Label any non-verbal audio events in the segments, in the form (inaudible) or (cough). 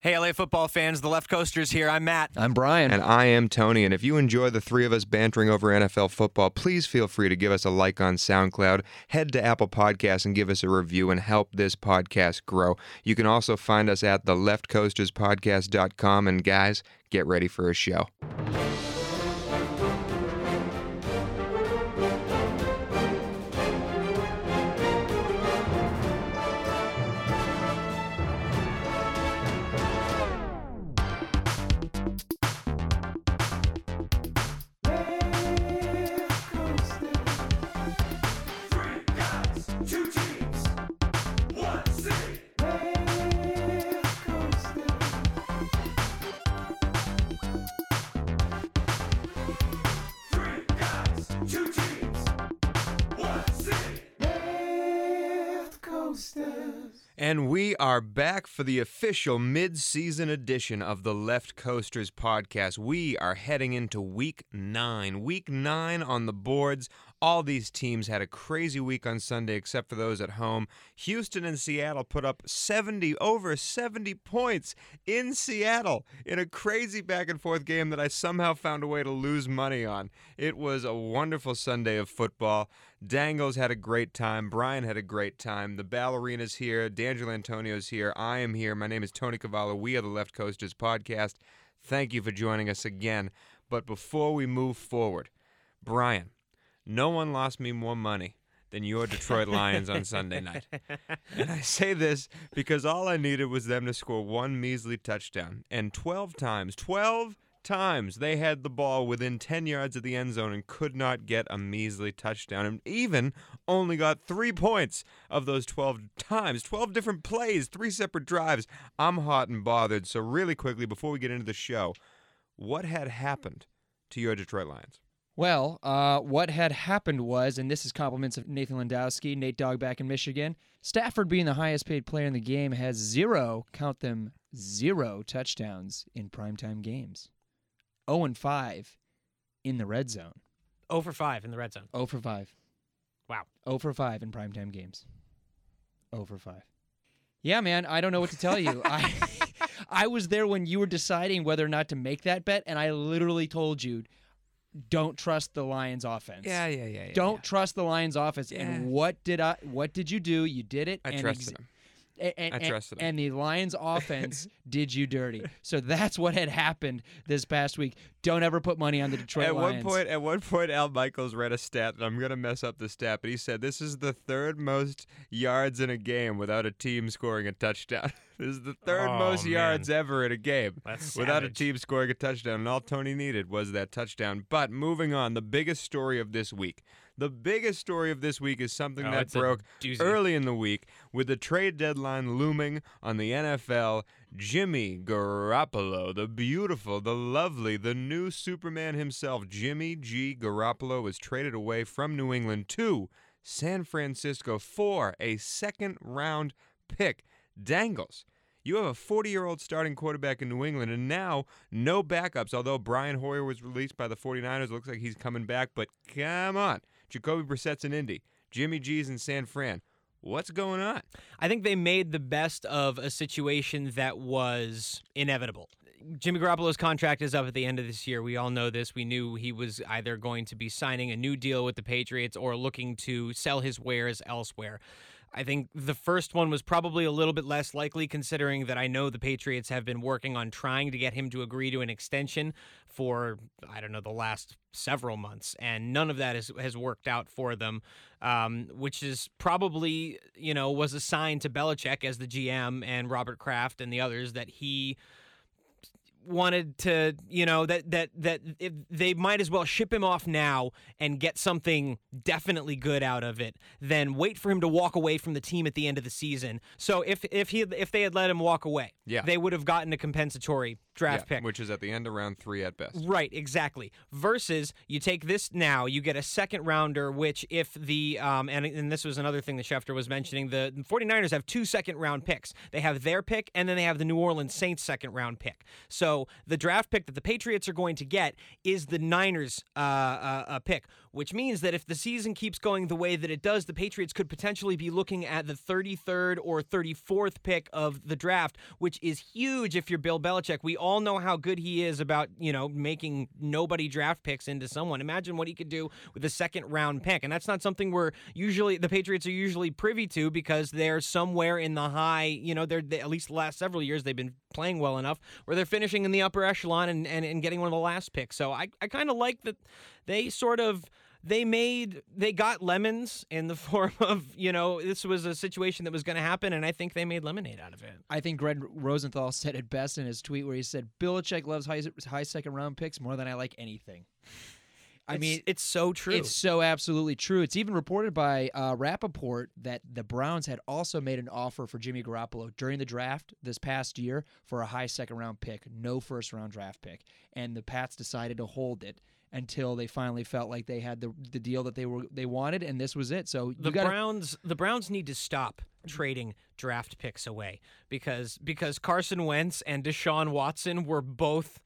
Hey, LA football fans, the Left Coasters here. I'm Matt. I'm Brian. And I am Tony. And if you enjoy the three of us bantering over NFL football, please feel free to give us a like on SoundCloud, head to Apple Podcasts and give us a review and help this podcast grow. You can also find us at theleftcoasterspodcast.com. And guys, get ready for a show. Are back for the official mid-season edition of the Left Coasters podcast. We are heading into week 9. Week 9 on the boards. All these teams had a crazy week on Sunday except for those at home. Houston and Seattle put up 70 over 70 points in Seattle in a crazy back and forth game that I somehow found a way to lose money on. It was a wonderful Sunday of football. Dangles had a great time. Brian had a great time. The ballerina's here. D'Angelo Antonio's here. I am here. My name is Tony Cavallo. We are the Left Coasters podcast. Thank you for joining us again. But before we move forward, Brian, no one lost me more money than your Detroit Lions on Sunday night. And I say this because all I needed was them to score one measly touchdown. And 12 times, 12 times they had the ball within 10 yards of the end zone and could not get a measly touchdown and even only got 3 points of those 12 times 12 different plays three separate drives i'm hot and bothered so really quickly before we get into the show what had happened to your detroit lions Well, uh, what had happened was, and this is compliments of Nathan Landowski, Nate Dogg back in Michigan. Stafford, being the highest paid player in the game, has zero, count them, zero touchdowns in primetime games. 0 and 5 in the red zone. 0 for 5 in the red zone. 0 for 5. Wow. 0 for 5 in primetime games. 0 for 5. Yeah, man, I don't know what to tell you. I (laughs) I was there when you were deciding whether or not to make that bet, and I literally told you, don't trust the Lions offense. yeah yeah yeah, Don't trust the Lions offense. Yeah. And what did I what did you do? You did it. i and trusted him and, and, I trusted him. and the Lions (laughs) offense did you dirty. So that's what had happened this past week. Don't ever put money on the Detroit at Lions. one point, at one point, Al Michaels read a stat, and I'm gonna mess up the stat, but he said this is the third most yards in a game without a team scoring a touchdown. (laughs) this is the third Oh, most man. yards ever in a game That's without a team scoring a touchdown, and all Tony needed was that touchdown. But moving on, the biggest story of this week. The biggest story of this week is something Oh, that broke early in the week with the trade deadline looming on the NFL. Jimmy Garoppolo, the beautiful, the lovely, the new Superman himself, Jimmy G. Garoppolo, was traded away from New England to San Francisco for a second round pick. Dangles. You have a 40 year old starting quarterback in New England, and now no backups. Although Brian Hoyer was released by the 49ers, looks like he's coming back, but come on. Jacoby Brissett's in Indy. Jimmy G's in San Fran. What's going on? I think they made the best of a situation that was inevitable. Jimmy Garoppolo's contract is up at the end of this year. We all know this. We knew he was either going to be signing a new deal with the Patriots or looking to sell his wares elsewhere. I think the first one was probably a little bit less likely, considering that I know the Patriots have been working on trying to get him to agree to an extension for, I don't know, the last several months, and none of that has, has worked out for them, um, which is probably, you know, was a sign to Belichick as the GM and Robert Kraft and the others that he wanted to, you know, that that that they might as well ship him off now and get something definitely good out of it than wait for him to walk away from the team at the end of the season. So if if he if they had let him walk away, Yeah. they would have gotten a compensatory draft Yeah, pick. which is at the end of round three at best. Right, exactly. Versus you take this now, you get a second rounder, which if the um and, and this was another thing that Schefter was mentioning, the 49ers have two second round picks. They have their pick and then they have the New Orleans Saints second round pick. So the draft pick that the Patriots are going to get is the Niners uh, uh, uh pick, which means that if the season keeps going the way that it does, the Patriots could potentially be looking at the 33rd or 34th pick of the draft, which is huge if you're Bill Belichick. We all know how good he is about, you know, making nobody draft picks into someone. Imagine what he could do with a second round pick. And that's not something we're usually the Patriots are usually privy to because they're somewhere in the high, you know, they're they, at least the last several years they've been playing well enough where they're finishing in the upper echelon and, and, and getting one of the last picks. So I, I kind of like that they sort of they made they got lemons in the (laughs) form of you know this was a situation that was going to happen and i think they made lemonade out of it I think Greg Rosenthal said it best in his tweet where he said, Belichick loves high, high second round picks more than I like anything. I It's- mean, it's so true It's so absolutely true. It's even reported by uh, Rapoport that the Browns had also made an offer for Jimmy Garoppolo during the draft this past year for a high second round pick, no first round draft pick. And the Pats decided to hold it until they finally felt like they had the the deal that they were they wanted, and this was it. So the you got browns the browns need to stop trading draft picks away because because carson wentz and deshaun watson were both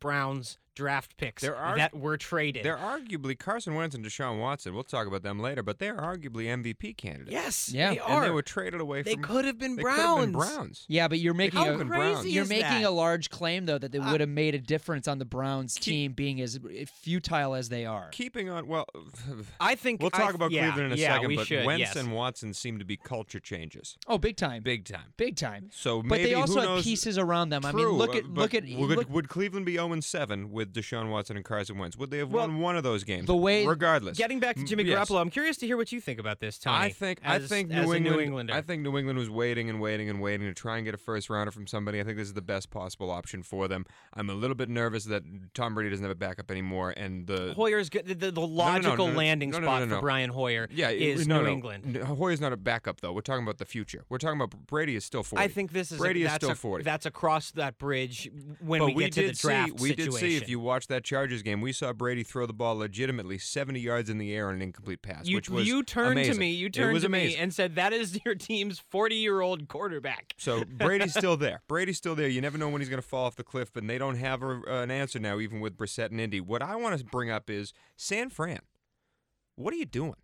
browns draft picks There are- that were traded They're arguably Carson Wentz and Deshaun Watson. We'll talk about them later, but they're arguably MVP candidates. yes Yeah. they And and they were traded away they from. could have been they browns could have been Browns. Yeah, but you're making a crazy you're is making that? a large claim though that they Uh, would have made a difference on the Browns team being as futile as they are. Keeping on, well, (sighs) I think we'll talk I- about yeah, Cleveland in a yeah, second, but should, Wentz yes. and Watson seem to be culture changes, Oh, big time, big time. big time. So But they also who have knows, pieces around them. I mean, look uh, at but look at would, look, would Cleveland be 0 7 with Deshaun Watson and Carson Wentz? Would they have Well, won one of those games? the way- regardless. Getting back to Jimmy yes. Garoppolo, I'm curious to hear what you think about this, Tony. I think as, I think New a England. New Englander. I think New England was waiting and waiting and waiting to try and get a first rounder from somebody. I think this is the best possible option for them. I'm a little bit nervous that Tom Brady doesn't have a backup anymore, and the Hoyer's good. The, the, the logical no, no, landing no, spot for Brian Hoyer yeah is New. England. Hoyer's not a backup though. We're talking about the future. We're talking about Brady is still 40. I think this is Brady a, is that's still a, 40. That's across that bridge when but we get to the draft see, we did see if situation. You watched that Chargers game, we saw Brady throw the ball legitimately 70 yards in the air on an incomplete pass, You, which was you turned amazing. to me. You turned to me and said that is your team's 40 year old quarterback. So Brady's still there. (laughs) Brady's still there. You never know when he's going to fall off the cliff, but they don't have a, an answer now, even with Brissett and Indy. What I want to bring up is San Fran. What are you doing?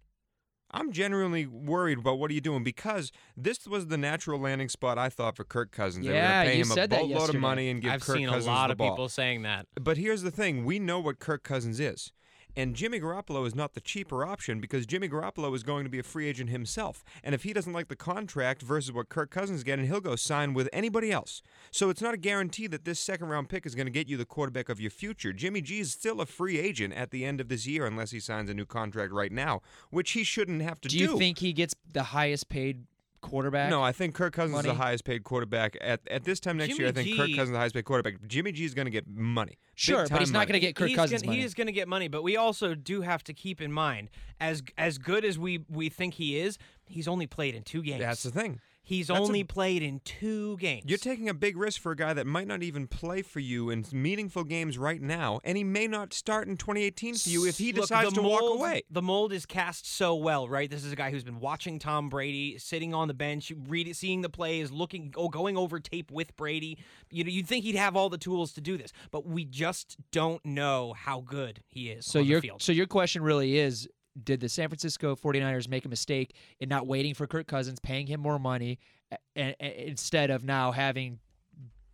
I'm genuinely worried about what are you doing because this was the natural landing spot I thought for Kirk Cousins. they were Yeah, going to pay him a said boatload of money and give I've Kirk seen Cousins a lot of ball. people saying that. But here's the thing: we know what Kirk Cousins is. And Jimmy Garoppolo is not the cheaper option because Jimmy Garoppolo is going to be a free agent himself. And if he doesn't like the contract versus what Kirk Cousins is getting, he'll go sign with anybody else. So it's not a guarantee that this second round pick is going to get you the quarterback of your future. Jimmy G is still a free agent at the end of this year unless he signs a new contract right now, which he shouldn't have to do. do you think he gets the highest paid quarterback? No, I think Kirk Cousins is the highest paid quarterback at at this time next Jimmy year. I think Kirk Cousins is the highest paid quarterback. Jimmy G is going to get money. sure, but he's time not going to get Kirk he's Cousins gonna, money. He is going to get money, but we also do have to keep in mind as as good as we we think he is, he's only played in two games. That's the thing. He's that's a- only played in two games. You're taking a big risk for a guy that might not even play for you in meaningful games right now, and he may not start in 2018 for you if he Look, decides the to walk away. The mold is cast so well, right? This is a guy who's been watching Tom Brady, sitting on the bench, read, seeing the plays, looking, oh, going over tape with Brady. You know, you'd think he'd have all the tools to do this, but we just don't know how good he is so on your the field. so your question really is did the San Francisco 49ers make a mistake in not waiting for Kirk Cousins, paying him more money and, a- a- instead of now having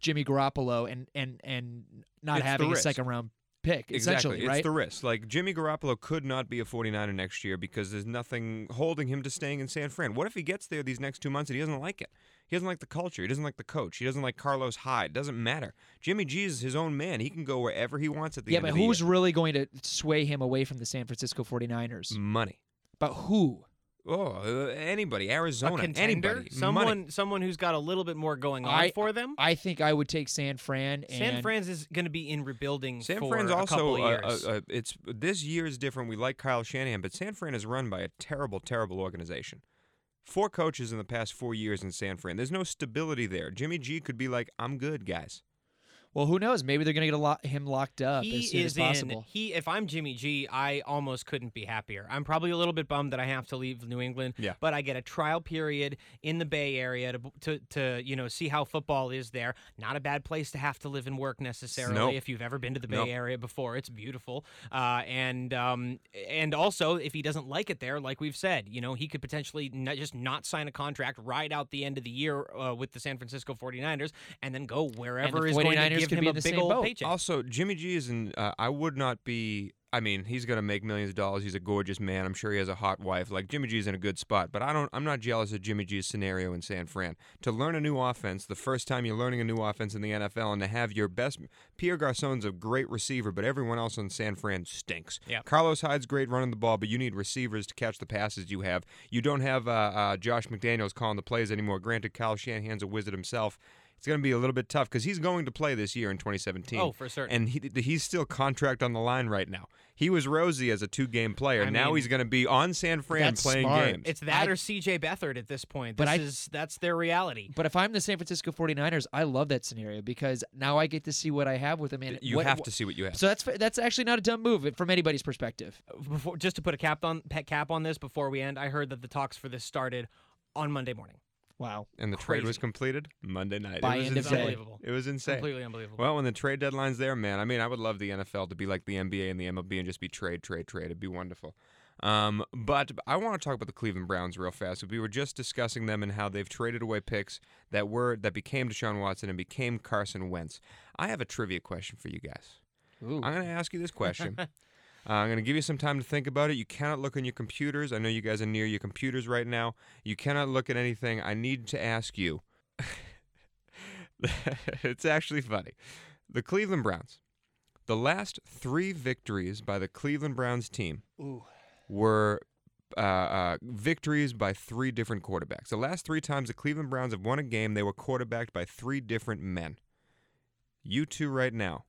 Jimmy Garoppolo and and and not It's having a second round pick Exactly. essentially, It's right? the risk. Like Jimmy Garoppolo could not be a 49er next year because there's nothing holding him to staying in San Fran. What if he gets there these next two months and he doesn't like it? He doesn't like the culture. He doesn't like the coach. He doesn't like Carlos Hyde. Doesn't matter. Jimmy G is his own man. He can go wherever he wants at the yeah, end of the year. Yeah, but who's year. really going to sway him away from the San Francisco 49ers? money? But who? Oh, uh, anybody, Arizona, anybody, someone, money. someone who's got a little bit more going on I- for them. I think I would take San Fran and San Fran's is going to be in rebuilding San for Fran's a also couple years. it's this year is different. We like Kyle Shanahan, but San Fran is run by a terrible, terrible organization. Four coaches in the past four years in San Fran. There's no stability there. Jimmy G could be like, "I'm good, guys." Well, who knows? Maybe they're going to get a lo- him locked up he as soon is as possible. in. He, if I'm Jimmy G, I almost couldn't be happier. I'm probably a little bit bummed that I have to leave New England. Yeah. But I get a trial period in the Bay Area to, to, to you know, see how football is there. Not a bad place to have to live and work necessarily. Nope. If you've ever been to the Bay Nope. Area before, it's beautiful. Uh, and um, and also, if he doesn't like it there, like we've said, you know, he could potentially not, just not sign a contract, ride out the end of the year uh, with the San Francisco 49ers, and then go wherever is going to 49ers give could him be a the big same old boat. paycheck. Also, Jimmy G is in. Uh, I would not be. I mean, he's gonna make millions of dollars. He's a gorgeous man. I'm sure he has a hot wife. Like Jimmy G's in a good spot. But I don't. I'm not jealous of Jimmy G's scenario in San Fran. To learn a new offense, the first time you're learning a new offense in the NFL, and to have your best. Pierre Garcon's a great receiver, but everyone else in San Fran stinks. Yep. Carlos Hyde's great running the ball, but you need receivers to catch the passes you have. You don't have uh, uh, Josh McDaniels calling the plays anymore. Granted, Kyle Shanahan's a wizard himself. It's going to be a little bit tough because he's going to play this year in 2017. Oh, for certain. And he, he's still contract on the line right now. He was rosy as a two-game player. I now mean, he's going to be on San Fran that's playing smart. games. It's that I- or CJ Beathard at this point. This But I- is that's their reality. But if I'm the San Francisco 49ers, I love that scenario because now I get to see what I have with him. And you what- have to see what you have. So that's that's actually not a dumb move from anybody's perspective. Before, just to put a cap on pet cap on this before we end, I heard that the talks for this started on Monday morning. Wow. and the trade was completed Monday night. By it was insane. Unbelievable. It was insane. Completely unbelievable. Well, when the trade deadline's there, man, I mean, I would love the NFL to be like the NBA and the MLB and just be trade, trade, trade. It'd be wonderful. Um, but I want to talk about the Cleveland Browns real fast. We were just discussing them and how they've traded away picks that were that became Deshaun Watson and became Carson Wentz. I have a trivia question for you guys. Ooh. I'm going to ask you this question. (laughs) uh, I'm going to give you some time to think about it. You cannot look on your computers. I know you guys are near your computers right now. You cannot look at anything. I need to ask you. (laughs) it's actually funny. The Cleveland Browns. The last three victories by the Cleveland Browns team Ooh. were uh, uh, victories by three different quarterbacks. The last three times the Cleveland Browns have won a game, they were quarterbacked by three different men. You two, right now,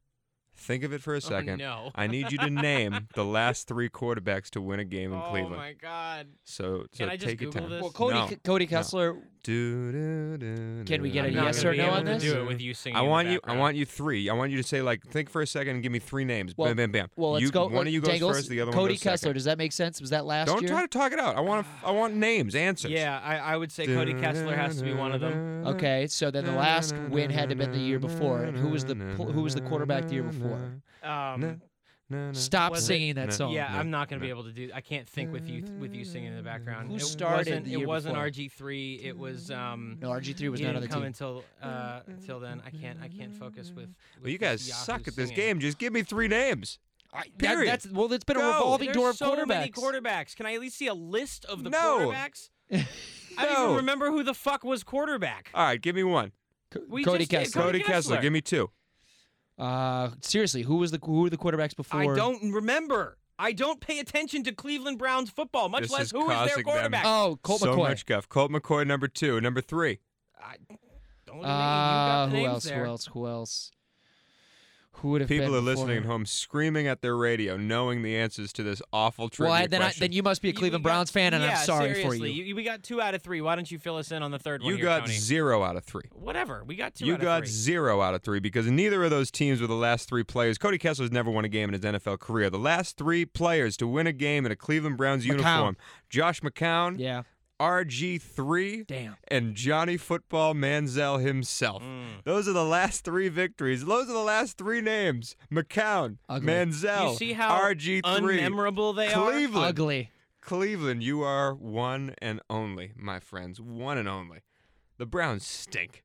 think of it for a oh, second. Oh, no. I need you to name the last three quarterbacks to win a game in oh Cleveland. Oh my god. So, so Can I just take your Google time. this? Well, Cody No. Cody Kessler. Do, do, do, Can we get a I'm not yes or no on this? do it with you singing. I want you. I want you three. I want you to say like, think for a second and give me three names. Well- bam, bam, bam. Well, let's you, go. One of you uh, goes Dangles, first. The other Cody one goes Kessler. second. Does that make sense? Was that last Don't year? try to talk it out. I want. I want names, answers. Yeah, I, I would say Cody Kessler has to be one of them. Okay, so then the last win had to have been the year before, and who was the who was the quarterback the year before? Um, Stop Was it- singing that No. song. yeah, no, I'm not going to no. be able to do. I can't think with you with you singing in the background. Who it started Wasn't, the it wasn't before? RG3. It was. Um, No, RG3 was he not on didn't the come team. until uh, until then. I can't. I can't focus with. Well, you guys Yahoo suck at this singing. game. Just give me three names. I- that- Period. that's well, it's been a Go. revolving There's door of so quarterbacks. many quarterbacks. Can I at least see a list of the No. quarterbacks? (laughs) I don't No. even remember who the fuck was quarterback. All right, give me one. Co- We Cody just did. Kessler. Cody, Cody Kessler. Kessler. Give me two. Uh, seriously, who was the who were the quarterbacks before? I don't remember. I don't pay attention to Cleveland Browns football, much This less is who is their causing them- quarterback. Oh, Colt so McCoy. much guff. Colt McCoy, number two. Number three. I, don't look at me. You Uh, got the who names else? there. Who else? Who else? Who would have People been are listening at home, screaming at their radio, knowing the answers to this awful trivia Well, I, then I, then you must be a You- Cleveland we got- Browns fan, and yeah, I'm sorry seriously. for you. We got two out of three. Why don't you fill us in on the third one? You got Tony? zero out of three. Whatever. We got two You out got of three. zero out of three because neither of those teams were the last three players. Cody Kessler's never won a game in his NFL career. The last three players to win a game in a Cleveland Browns McCown. uniform: Josh McCown, Yeah. RG3, Damn. and Johnny Football Manziel himself. Mm. Those are the last three victories. Those are the last three names: McCown, Ugly. Manziel, You see how RG3, unmemorable they are? Cleveland. Ugly. Cleveland, you are one and only, my friends. One and only. The Browns stink.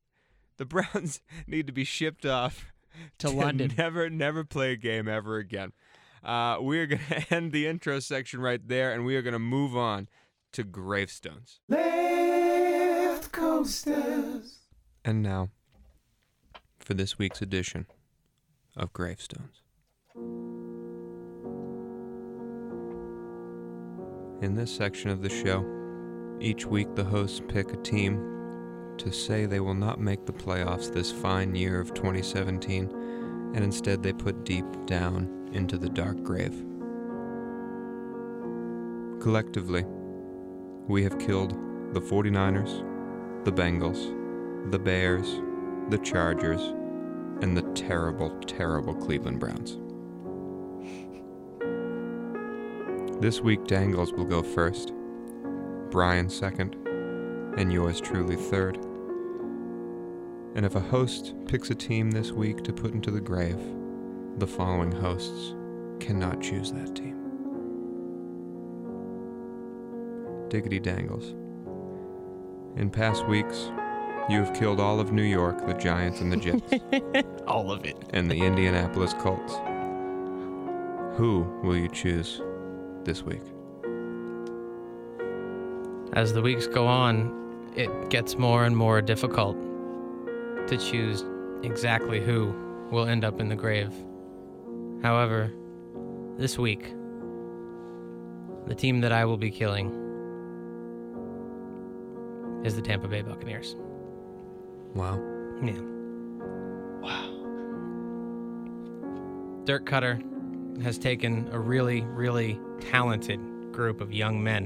The (laughs) Browns need to be shipped off To London. Never, never play a game ever again. Uh, we are going (laughs) to end the intro section right there, and we are going to move on to gravestones. Left coasters. And now, for this week's edition of Gravestones. In this section of the show, each week the hosts pick a team to say they will not make the playoffs this fine year of 2017, and instead they put deep down into the dark grave. Collectively, we have killed the 49ers, the Bengals, the Bears, the Chargers, and the terrible, terrible Cleveland Browns. This week, Dangles will go first, Brian second, and yours truly third. And if a host picks a team this week to put into the grave, the following hosts cannot choose that team. Diggity Dangles. In past weeks, you have killed all of New York, the Giants and the Jets, (laughs) All of it. and the Indianapolis Colts. Who will you choose this week? As the weeks go on, it gets more and more difficult to choose exactly who will end up in the grave. However, this week, the team that I will be killing is the Tampa Bay Buccaneers. Wow. Yeah. Wow. Dirk Koetter has taken a really, really talented group of young men.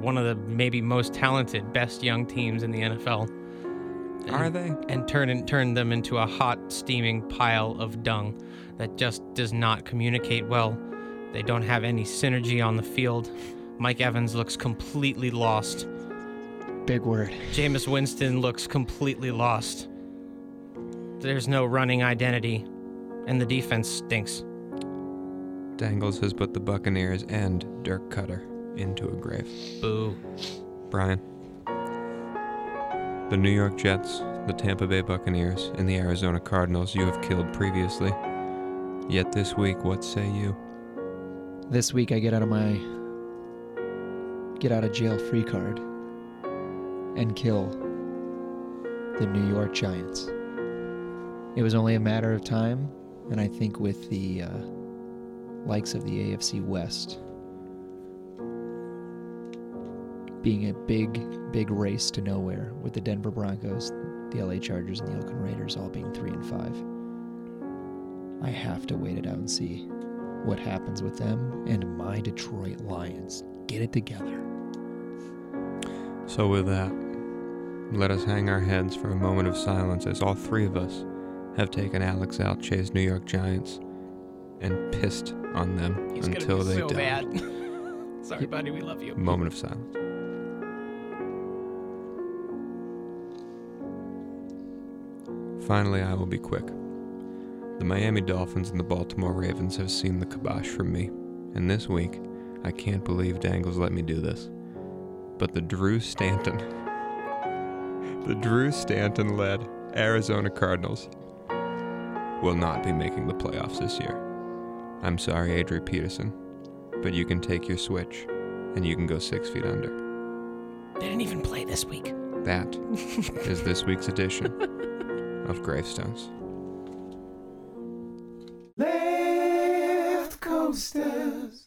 One of the maybe most talented, best young teams in the NFL. and- Are they? And turn turn them into a hot, steaming pile of dung that just does not communicate well. They don't have any synergy on the field. Mike Evans looks completely lost. Big word. Jameis Winston looks completely lost. There's no running identity, and the defense stinks. Dangles has put the Buccaneers and Dirk Koetter into a grave. Boo. Brian. The New York Jets, the Tampa Bay Buccaneers, and the Arizona Cardinals you have killed previously. Yet this week, what say you? This week I get out of my get out of jail free card and kill the New York Giants. It was only a matter of time, and I think with the uh, likes of the AFC West being a big, big race to nowhere, with the Denver Broncos, the LA Chargers, and the Oakland Raiders all being three and five. I have to wait it out and see what happens with them and my Detroit Lions. Get it together. So, with that, let us hang our heads for a moment of silence as all three of us have taken Alex Alche's New York Giants and pissed on them until they die. (laughs) Sorry, buddy, we love you. Moment of silence. Finally, I will be quick. The Miami Dolphins and the Baltimore Ravens have seen the kibosh from me, and this week, I can't believe Dangles let me do this. But the Drew Stanton, the Drew Stanton led Arizona Cardinals will not be making the playoffs this year. I'm sorry, Adrian Peterson, but you can take your switch and you can go six feet under. They didn't even play this week. That is this week's edition of Gravestones.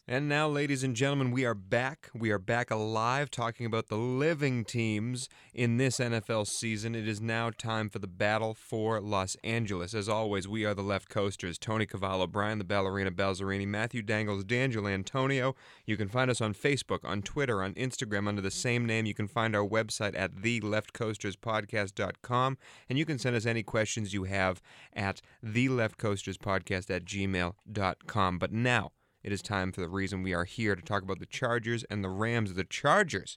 And now, ladies and gentlemen, we are back. We are back alive talking about the living teams in this NFL season. It is now time for the battle for Los Angeles. As always, we are the left coasters Tony Cavallo, Brian the Ballerina Balzerini, Matthew Dangles, D'Angelo Antonio. You can find us on Facebook, on Twitter, on Instagram under the same name. You can find our website at theleftcoasterspodcast.com. And you can send us any questions you have at theleftcoasterspodcast at gmail.com. But now, it is time for the reason we are here to talk about the Chargers and the Rams. The Chargers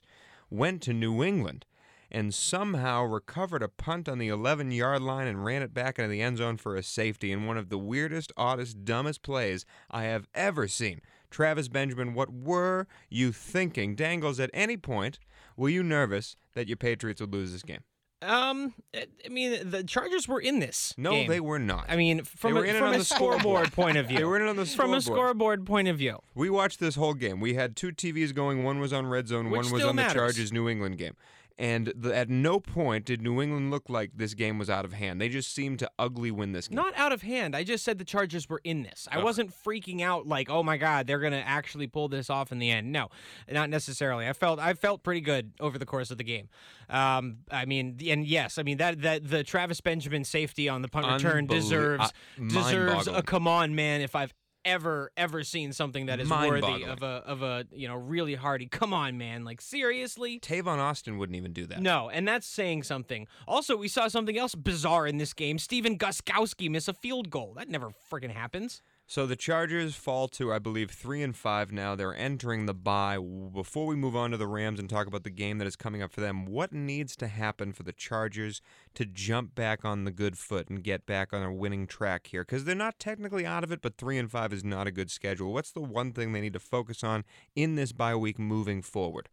went to New England and somehow recovered a punt on the 11 yard line and ran it back into the end zone for a safety in one of the weirdest, oddest, dumbest plays I have ever seen. Travis Benjamin, what were you thinking? Dangles, at any point, were you nervous that your Patriots would lose this game? Um, I I mean, the Chargers were in this. No, game. they were not. I mean, from a, from a scoreboard. point of (laughs) view. they were in it on the scoreboard. from a scoreboard. scoreboard point of view. We watched this whole game. We had two TVs going. One was on Red Zone. Which one was on matters. the Chargers New England game. And the, at no point did New England look like this game was out of hand. They just seemed to ugly win this game. Not out of hand. I just said the Chargers were in this. I wasn't freaking out like, oh my god, they're gonna actually pull this off in the end. No, not necessarily. I felt I felt pretty good over the course of the game. Um, I mean, and yes, I mean that that the Travis Benjamin safety on the punt return deserves uh, deserves a come on man if I've ever ever seen something that is worthy of a of a you know really hardy. Come on, man! Like seriously. Tavon Austin wouldn't even do that. No, and that's saying something. Also, we saw something else bizarre in this game. Stephen Gostkowski miss a field goal. That never freaking happens. So the Chargers fall to, I believe, three and five now. They're entering the bye. Before we move on to the Rams and talk about the game that is coming up for them, what needs to happen for the Chargers to jump back on the good foot and get back on a winning track here? Because they're not technically out of it, but three and five is not a good schedule. What's the one thing they need to focus on in this bye week moving forward?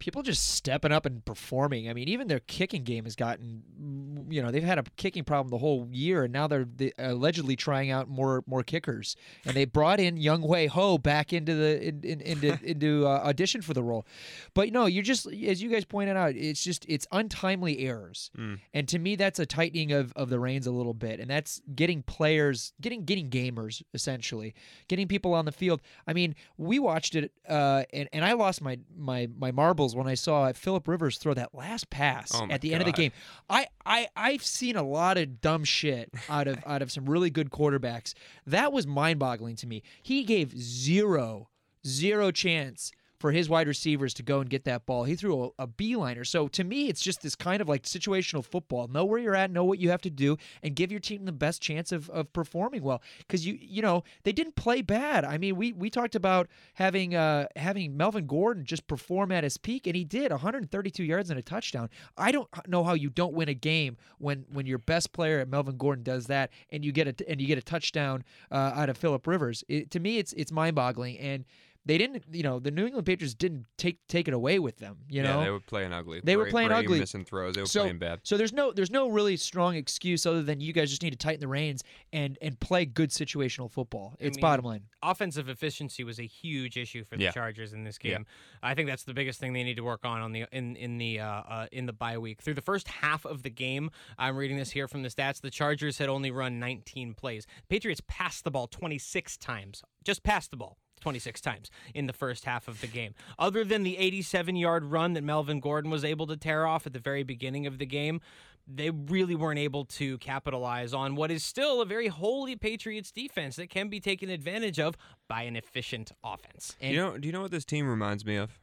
People just stepping up and performing. I mean, even their kicking game has gotten, mm, you know, they've had a kicking problem the whole year, and now they're they allegedly trying out more more kickers. And they brought in Young Wei Ho back into the in, in, into (laughs) into uh, audition for the role. But no, you're just as you guys pointed out, it's just it's untimely errors, and to me, that's a tightening of of the reins a little bit, and that's getting players, getting getting gamers essentially, getting people on the field. I mean, we watched it, uh, and and I lost my my my marbles when I saw Philip Rivers throw that last pass Oh at the end of the game. I, I I've seen a lot of dumb shit out of out of some really good quarterbacks. That was mind-boggling to me. He gave zero zero chance for his wide receivers to go and get that ball. He threw a, a beeliner. So to me, it's just this kind of like situational football. Know where you're at, know what you have to do, and give your team the best chance of, of performing well. Because you you know they didn't play bad. I mean, we we talked about having uh having Melvin Gordon just perform at his peak, and he did 132 yards and a touchdown. I don't know how you don't win a game when when your best player Melvin Gordon does that, and you get a and you get a touchdown uh, out of Philip Rivers. It, to me, it's it's mind boggling and they didn't you know the New England Patriots didn't take take it away with them you know yeah, they were playing ugly. They were playing Brady ugly. missing throws. They were so playing bad. so there's no there's no really strong excuse other than you guys just need to tighten the reins and and play good situational football it's mean, bottom line offensive efficiency was a huge issue for the Yeah. Chargers in this Yeah. game. I think that's the biggest thing they need to work on on the in in the uh, uh, in the bye week. Through the first half of the game, I'm reading this here from the stats. The Chargers had only run 19 plays. Patriots passed the ball 26 times. Just passed the ball. 26 times in the first half of the game. Other than the 87 yard run that Melvin Gordon was able to tear off at the very beginning of the game, they really weren't able to capitalize on what is still a very holey Patriots defense that can be taken advantage of by an efficient offense. and you know, do you know what this team reminds me of?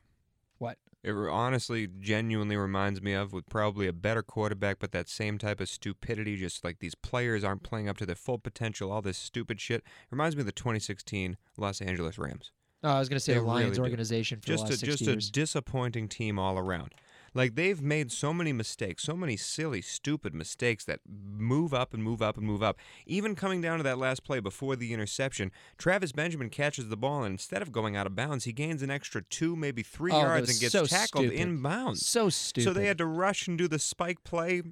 It honestly, genuinely reminds me of with probably a better quarterback, but that same type of stupidity. Just like these players aren't playing up to their full potential, all this stupid shit. Reminds me of the 2016 Los Angeles Rams. oh, I was going to say They the Lions really organization for Just the a just years a disappointing team all around. Like they've made so many mistakes, so many silly, stupid mistakes that move up and move up and move up. Even coming down to that last play before the interception, Travis Benjamin catches the ball and instead of going out of bounds, he gains an extra two, maybe three Oh, yards and gets so tackled stupid. inbounds. so stupid So they had to rush and do the spike play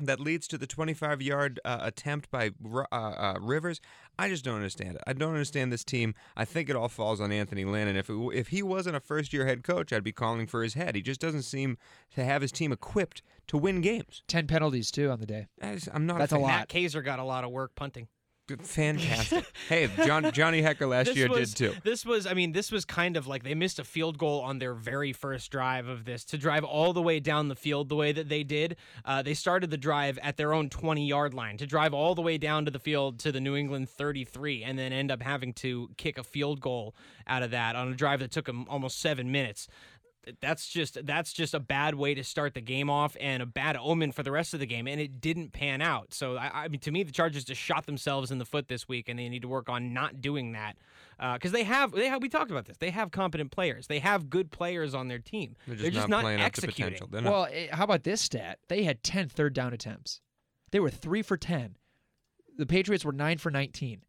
that leads to the 25 yard uh, attempt by uh, uh, Rivers. I just don't understand it. I don't understand this team. I think it all falls on Anthony Lynn. And if, it, if he wasn't a first year head coach, I'd be calling for his head. He just doesn't seem to have his team equipped to win games. 10 penalties too on the day I just, I'm not That's a a lot. Matt Kaiser got a lot of work punting. Fantastic. (laughs) hey, John, Johnny Hekker last This year was, did too. This was, I mean, this was kind of like they missed a field goal on their very first drive of this to drive all the way down the field the way that they did. Uh, they started the drive at their own 20 yard line to drive all the way down to the field to the New England 33 and then end up having to kick a field goal out of that on a drive that took them almost seven minutes. That's just that's just a bad way to start the game off and a bad omen for the rest of the game, and it didn't pan out. So I, I mean, to me, the Chargers just shot themselves in the foot this week, and they need to work on not doing that because they have they have we talked about this. They have competent players. They have good players on their team. They're just, not, playing up to executing. potential. Not. well eh, how about this stat they had 10 third down attempts they were 3 for 10 the Patriots were 9 for 19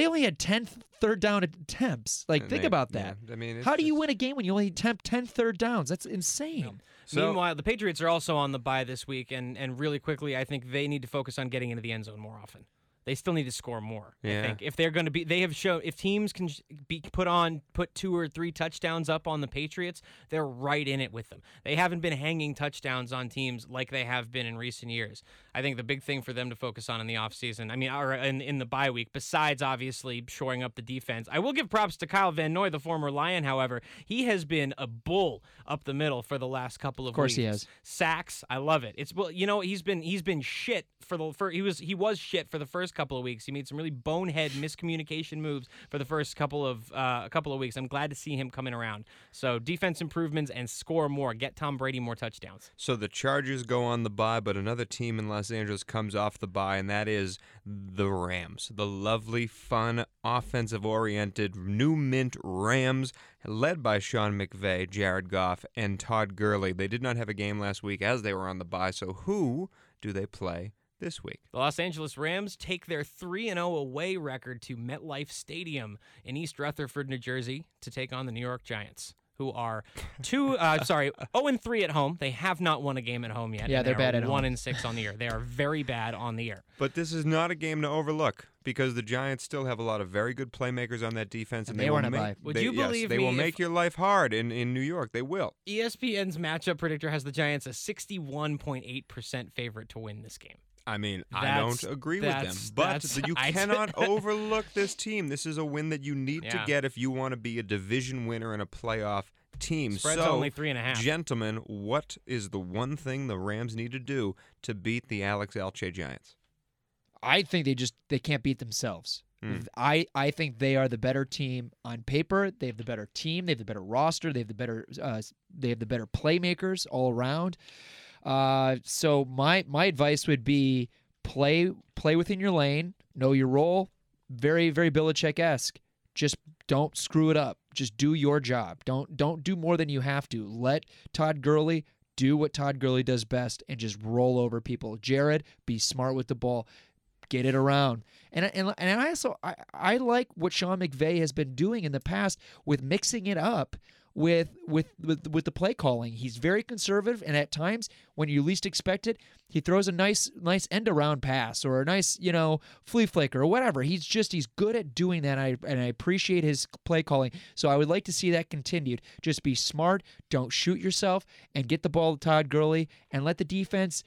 they only had 10 th- third down attempts. Like And think they- about that. yeah, I mean, it's how do you just- win a game when you only attempt 10 third downs? That's insane. So- Meanwhile, the Patriots are also on the bye this week, and and really quickly, I think they need to focus on getting into the end zone more often. They still need to score more. Yeah. I think if they're going to be, they have shown if teams can be put on put two or three touchdowns up on the Patriots, they're right in it with them. They haven't been hanging touchdowns on teams like they have been in recent years. I think the big thing for them to focus on in the offseason, I mean, or in, in the bye week, besides obviously shoring up the defense, I will give props to Kyle Van Noy, the former Lion. However, he has been a bull up the middle for the last couple of, Of course weeks. he has. Sacks, I love it. It's well, you know, he's been he's been shit for the for he was he was shit for the first first couple of weeks. He made some really bonehead miscommunication moves for the first couple of uh, a couple of weeks. I'm glad to see him coming around. So defense improvements and score more. Get Tom Brady more touchdowns. So the Chargers go on the bye, but another team in Los Angeles comes off the bye, and that is the Rams. The lovely, fun, offensive oriented, new mint Rams, led by Sean McVay, Jared Goff, and Todd Gurley. They did not have a game last week as they were on the bye, so who do they play this week? The Los Angeles Rams take their 3 0 away record to MetLife Stadium in East Rutherford, New Jersey, to take on the New York Giants. Who are (laughs) two? Uh, sorry, zero and three at home. They have not won a game at home yet. Yeah, they're they bad are at one home. and six on the year. They are very bad on the year. But this is not a game to overlook because the Giants still have a lot of very good playmakers on that defense, and, And they will were on a make. Would they- you yes, believe they me will make your life hard in, in New York? They will. ESPN's matchup predictor has the Giants a 61.8% favorite to win this game. I mean, I don't agree with them, but you (laughs) cannot (laughs) overlook this team. This is a win that you need to get if you want to be a division winner and a playoff team. Spread's so, only three and a half. gentlemen, what is the one thing the Rams need to do to beat the Alex Alche Giants? I think they just they can't beat themselves. Hmm. I I think they are the better team on paper. They have the better team. They have the better roster. They have the better uh, they have the better playmakers all around. Uh, so my my advice would be play play within your lane, know your role. Very very Belichick esque. Just don't screw it up. Just do your job. Don't don't do more than you have to. Let Todd Gurley do what Todd Gurley does best and just roll over people. Jared, be smart with the ball get it around. And and and I also I, I like what Sean McVay has been doing in the past with mixing it up with with with, with the play calling. He's very conservative and at times when you least expect it, he throws a nice nice end around pass or a nice, you know, flea flicker or whatever. He's just he's good at doing that and I and I appreciate his play calling. So I would like to see that continued. Just be smart, don't shoot yourself and get the ball to Todd Gurley and let the defense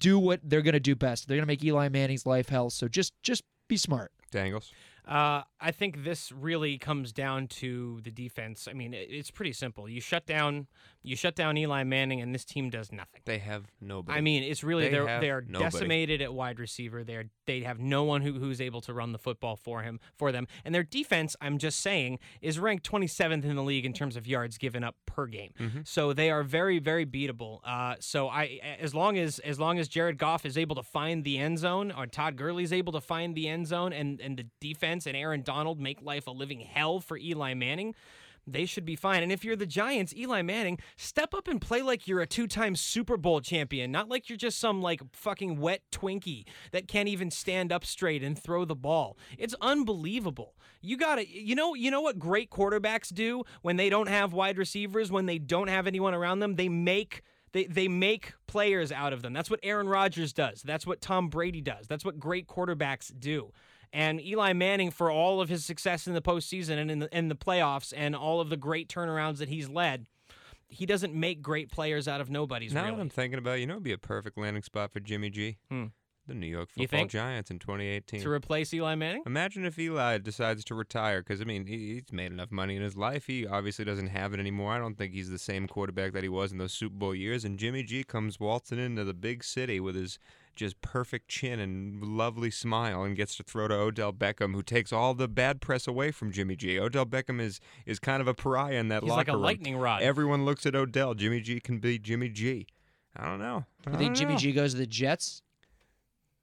do what they're going to do best. They're going to make Eli Manning's life hell. So just just be smart. Dangles. Uh, I think this really comes down to the defense. I mean, it, it's pretty simple. You shut down, you shut down Eli Manning, and this team does nothing. They have nobody. I mean, it's really They they're they're nobody. decimated at wide receiver. They're they have no one who, who's able to run the football for him for them. And their defense, I'm just saying, is ranked 27th in the league in terms of yards given up per game. Mm-hmm. So they are very very beatable. Uh, so I as long as as long as Jared Goff is able to find the end zone, or Todd Gurley's able to find the end zone, and and the defense and Aaron Donald make life a living hell for Eli Manning they should be fine. And if you're the Giants, Eli Manning, step up and play like you're a two-time Super Bowl champion, not like you're just some like fucking wet Twinkie that can't even stand up straight and throw the ball. It's unbelievable. You got to you know, you know what great quarterbacks do when they don't have wide receivers, when they don't have anyone around them, they make they, they make players out of them. That's what Aaron Rodgers does. That's what Tom Brady does. That's what great quarterbacks do. And Eli Manning, for all of his success in the postseason and in the, in the playoffs and all of the great turnarounds that he's led, he doesn't make great players out of nobodies, now really. that I'm thinking about it, you know, it'd be a perfect landing spot for Jimmy G. Hmm. The New York Football? Giants in 2018. To replace Eli Manning? Imagine if Eli decides to retire because I mean he, he's made enough money in his life. He obviously doesn't have it anymore. I don't think he's the same quarterback that he was in those Super Bowl years. And Jimmy G comes waltzing into the big city with his just perfect chin and lovely smile and gets to throw to Odell Beckham, who takes all the bad press away from Jimmy G. Odell Beckham is is kind of a pariah in that He's locker like a room. lightning rod. Everyone looks at Odell. Jimmy G can be Jimmy G. I don't know. I You think Jimmy know. G goes to the Jets?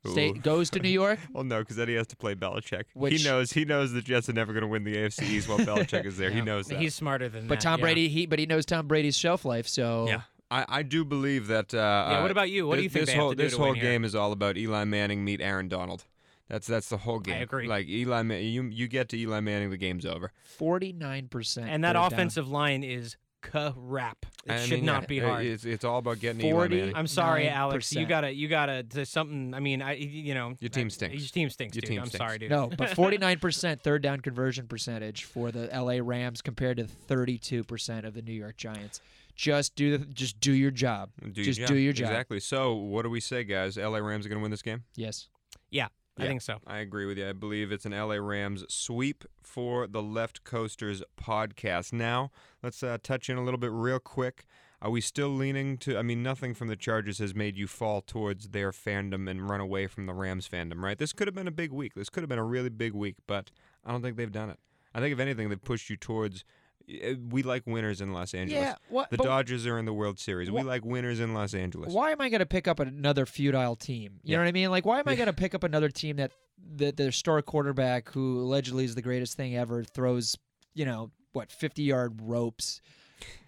Stay, goes to New York? (laughs) Well, no, because then he has to play Belichick. Which- he knows he knows the Jets are never going to win the AFC East while (laughs) Belichick is there. He knows that. He's smarter than But that. Tom yeah. Brady, he but he knows Tom Brady's shelf life. So yeah, I, I do believe that. Uh, Yeah, uh, what about you? What do you think this they have whole to do this to whole game is all about Eli Manning meet Aaron Donald. That's that's the whole game. I agree. Like Eli, you you get to Eli Manning, the game's over. forty nine percent. And that offensive line is crap. It I should mean, not yeah, be hard. It's it's all about getting Eli 40 Manning. I'm sorry, Alex. You gotta, (laughs) you gotta, to something. I mean, I, you know, Your team I- stinks. Your team stinks, Your dude. team I'm stinks. sorry, dude. No, (laughs) but forty nine percent third down conversion percentage for the LA Rams compared to thirty two percent of the New York Giants. Just do the just do your job. Do just your do job. your job. Exactly. So what do we say, guys? LA Rams are going to win this game. Yes. Yeah, I Yeah. think so. I agree with you. I believe it's an LA Rams sweep for the Left Coasters podcast. Now, let's uh, touch in a little bit real quick. Are we still leaning to? I mean, nothing from the Chargers has made you fall towards their fandom and run away from the Rams fandom, right? This could have been a big week. This could have been a really big week, but I don't think they've done it. I think if anything, they've pushed you towards. Eh, We like winners in Los Angeles. Yeah, what? The Dodgers are in the World Series. we like winners in Los Angeles. why am I going to pick up another futile team? You Yeah. know what I mean? Like, why am I going to pick up another team that that their star quarterback, who allegedly is the greatest thing ever, throws you know what fifty yard ropes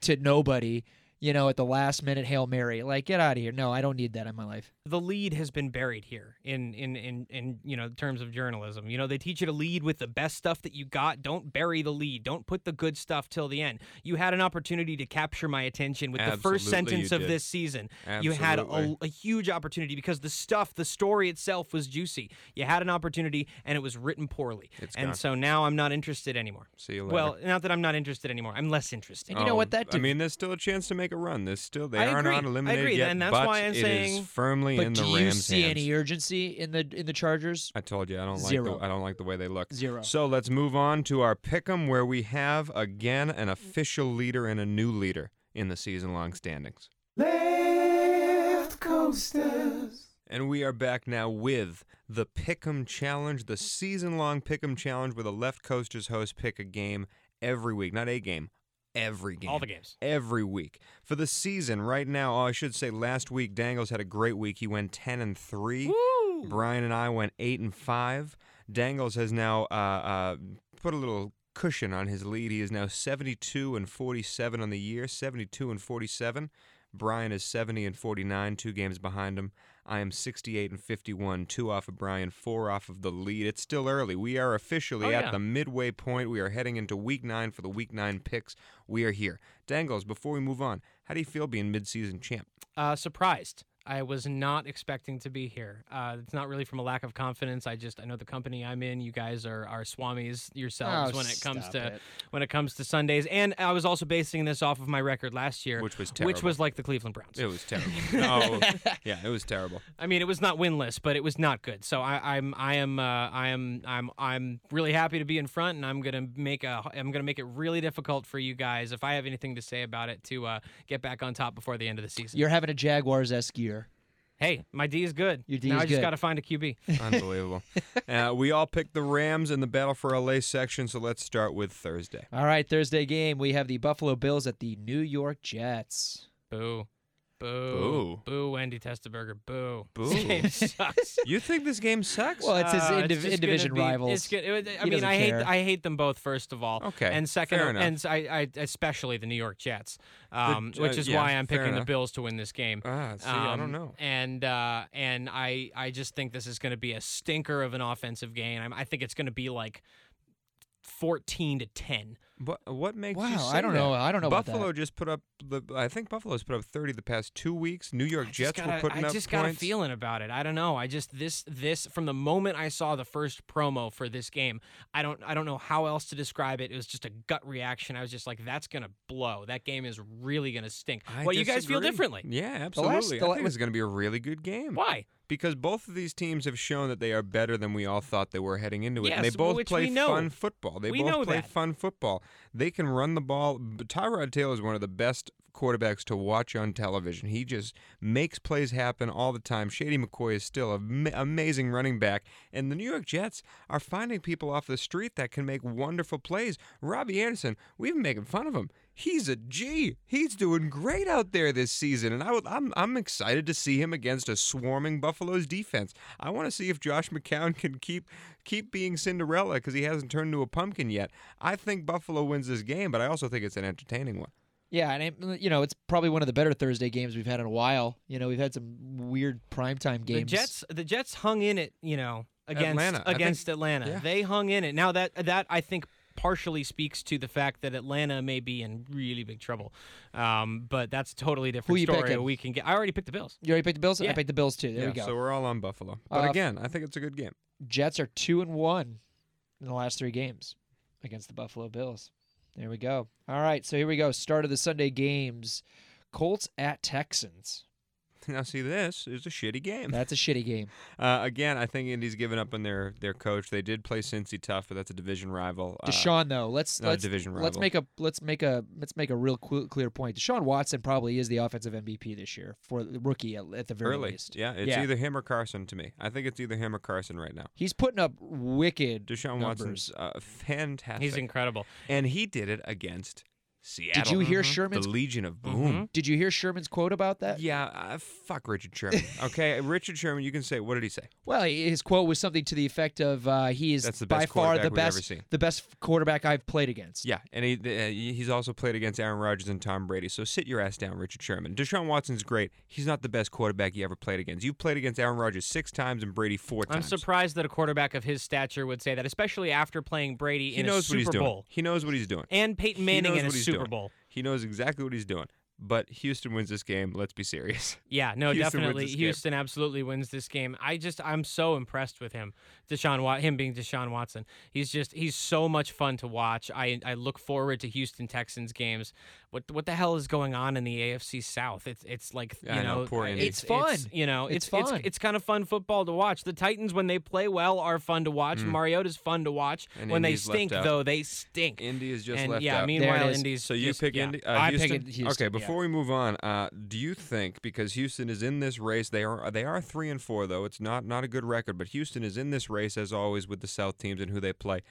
to nobody? You know, at the last minute hail mary. Like, get out of here. No, I don't need that in my life. the lead has been buried here in in in in you know terms of journalism. You know they teach you to lead with the best stuff that you got. Don't bury the lead. Don't put the good stuff till the end. You had an opportunity to capture my attention with the first sentence of did. this season. You had a, a huge opportunity because the stuff, the story itself was juicy. You had an opportunity and it was written poorly. It's and gone. so now I'm not interested anymore. See you later. Well, not that I'm not interested anymore. I'm less interested. And you know what um, that did? I mean, there's still a chance to make a run. There's still they I are agree. not I eliminated agree, yet, and that's but why I'm it is saying- firmly But in the do you see hands. any urgency in the in the Chargers? I told you I don't Zero. like the I don't like the way they look. Zero. So let's move on to our pick'em, where we have again an official leader and a new leader in the season-long standings. Left coasters. And we are back now with the Pick'em Challenge, the season-long Pick'em Challenge, where the Left Coasters host pick a game every week, not a game, every game. All the games. every week. For the season right now oh, i should say last week dangles had a great week. He went 10 and 3 Woo! brian and i went 8 and 5 dangles has now uh, uh, put a little cushion on his lead. He is now 72 and 47 on the year. 72 and 47 brian is 70 and 49 two games behind him I am 68 and 51, two off of Brian, four off of the lead. It's still early. We are officially Oh, at yeah. the midway point. We are heading into week nine for the week nine picks. We are here. Dangles, before we move on, how do you feel being midseason champ? Uh, surprised. I was not expecting to be here. Uh, it's not really from a lack of confidence. I just I know the company I'm in. You guys are are swamis yourselves Oh, when it comes to it. when it comes to Sundays. And I was also basing this off of my record last year, Which was terrible. which was like the Cleveland Browns. It was terrible. no, (laughs) yeah, it was terrible. I mean, it was not winless, but it was not good. So I, I'm I am uh, I am I'm I'm really happy to be in front, and I'm gonna make a I'm gonna make it really difficult for you guys if I have anything to say about it to uh, get back on top before the end of the season. You're having a Jaguars esque year. Hey, my D is good. Your D now is I just good. got to find a QB. (laughs) Unbelievable. uh, we all picked the Rams in the Battle for LA section, so let's start with Thursday. All right, Thursday game. We have the Buffalo Bills at the New York Jets. Boo. Boo. Boo. Boo, Vinny Testaverde. Boo. Boo. This game (laughs) sucks. you think this game sucks? Well, it's his uh, indiv- it's division be, rivals. It's good. It, I he mean, I hate I hate them both. First of all, okay, and second, fair and I, I, especially the New York Jets, um, the, uh, which is yeah, why I'm picking enough. the Bills to win this game. Ah, see, um, I don't um, know. And uh, and I I just think this is going to be a stinker of an offensive game. I, I think it's going to be like 14 to 10 but what makes wow, you say I don't that? know. I don't know. Buffalo just put up the. I think Buffalo's put up thirty the past two weeks. New York Jets were putting I up. I just got a feeling about it. I don't know. I just this this from the moment I saw the first promo for this game. I don't I don't know how else to describe it. It was just a gut reaction. I was just like, that's gonna blow. That game is really gonna stink. I well, disagree. you guys feel differently. Yeah, absolutely. The last, the I think it's gonna be a really good game. Why? Because both of these teams have shown that they are better than we all thought they were heading into it. and they both play fun football. They We both play that. fun football. They can run the ball. Tyrod Taylor is one of the best quarterbacks to watch on television. He just makes plays happen all the time. Shady McCoy is still an amazing running back. And the New York Jets are finding people off the street that can make wonderful plays. Robbie Anderson, we've been making fun of him. He's a G. He's doing great out there this season, and I would, I'm I'm excited to see him against a swarming Buffalo's defense. I want to see if Josh McCown can keep keep being Cinderella because he hasn't turned into a pumpkin yet. I think Buffalo wins this game, but I also think it's an entertaining one. Yeah, and it, you know it's probably one of the better Thursday games we've had in a while. You know, we've had some weird primetime games. The Jets the Jets hung in it, you know, against Atlanta. I think- against Atlanta. yeah. They hung in it. Now that that I think partially speaks to the fact that Atlanta may be in really big trouble. Um, but that's a totally different story. picking? We can get I already picked the Bills. You already picked the Bills. Yeah. I Yeah. picked the Bills too. There yeah, we go. So we're all on Buffalo. But Uh, again, I think it's a good game. Jets are two and one in the last three games against the Buffalo Bills. There we go. All right, so here we go. Start of the Sunday games. Colts at Texans. (laughs) Now, see, this is a shitty game. That's a shitty game. (laughs) Uh, again, I think Indy's given up on their their coach. They did play Cincy tough, but that's a division rival. Uh, Deshaun, though, let's not let's division let's make a let's make a let's make a real cl- clear point. Deshaun Watson probably is the offensive MVP this year for the rookie at, at the very early. least. Yeah, it's Yeah. either him or Carson to me. I think it's either him or Carson right now. He's putting up wicked Deshaun numbers. Watson's uh, fantastic. He's incredible. and he did it against Seattle. you hear the Sherman's- Legion of Boom? Did you hear Sherman's quote about that? Yeah, uh, fuck Richard Sherman. (laughs) Okay, Richard Sherman. You can say what did he say? Well, his quote was something to the effect of, uh, "He is That's the by far the quarterback ever best, seen." the best quarterback I've played against." Yeah, and he uh, he's also played against Aaron Rodgers and Tom Brady. So sit your ass down, Richard Sherman. Deshaun Watson's great. He's not the best quarterback you ever played against. You've played against Aaron Rodgers six times and Brady 4 times. I'm surprised that a quarterback of his stature would say that, especially after playing Brady He in knows a what he's Super doing. Bowl He knows what he's doing. and Peyton Manning knows in a what he's Super doing. Bowl. He knows exactly what he's doing. But Houston wins this game. Let's be serious. Yeah, no, Houston definitely. this game. Houston absolutely wins this game. I just, I'm so impressed with him, Deshaun, Wat- him being Deshaun Watson. He's just, he's so much fun to watch. I, I look forward to Houston Texans games. What, what the hell is going on in the AFC South? It's, it's like, you I know, know, poor Indy. It's fun. you know, It's it's, it's, fun. it's, kind of fun football to watch. The Titans, when they play well, are fun to watch. Mariota's fun to watch. Mm. And when Indy's they stink, though, they stink. Indy is just and left yeah, out. meanwhile, There it is. Indy's. So you just- pick yeah. Indy? Uh, I pick Houston, Okay, yeah. before we move on, uh, do you think because Houston is in this race, they are they are three and four though. It's not not a good record, but Houston is in this race as always with the South teams and who they play.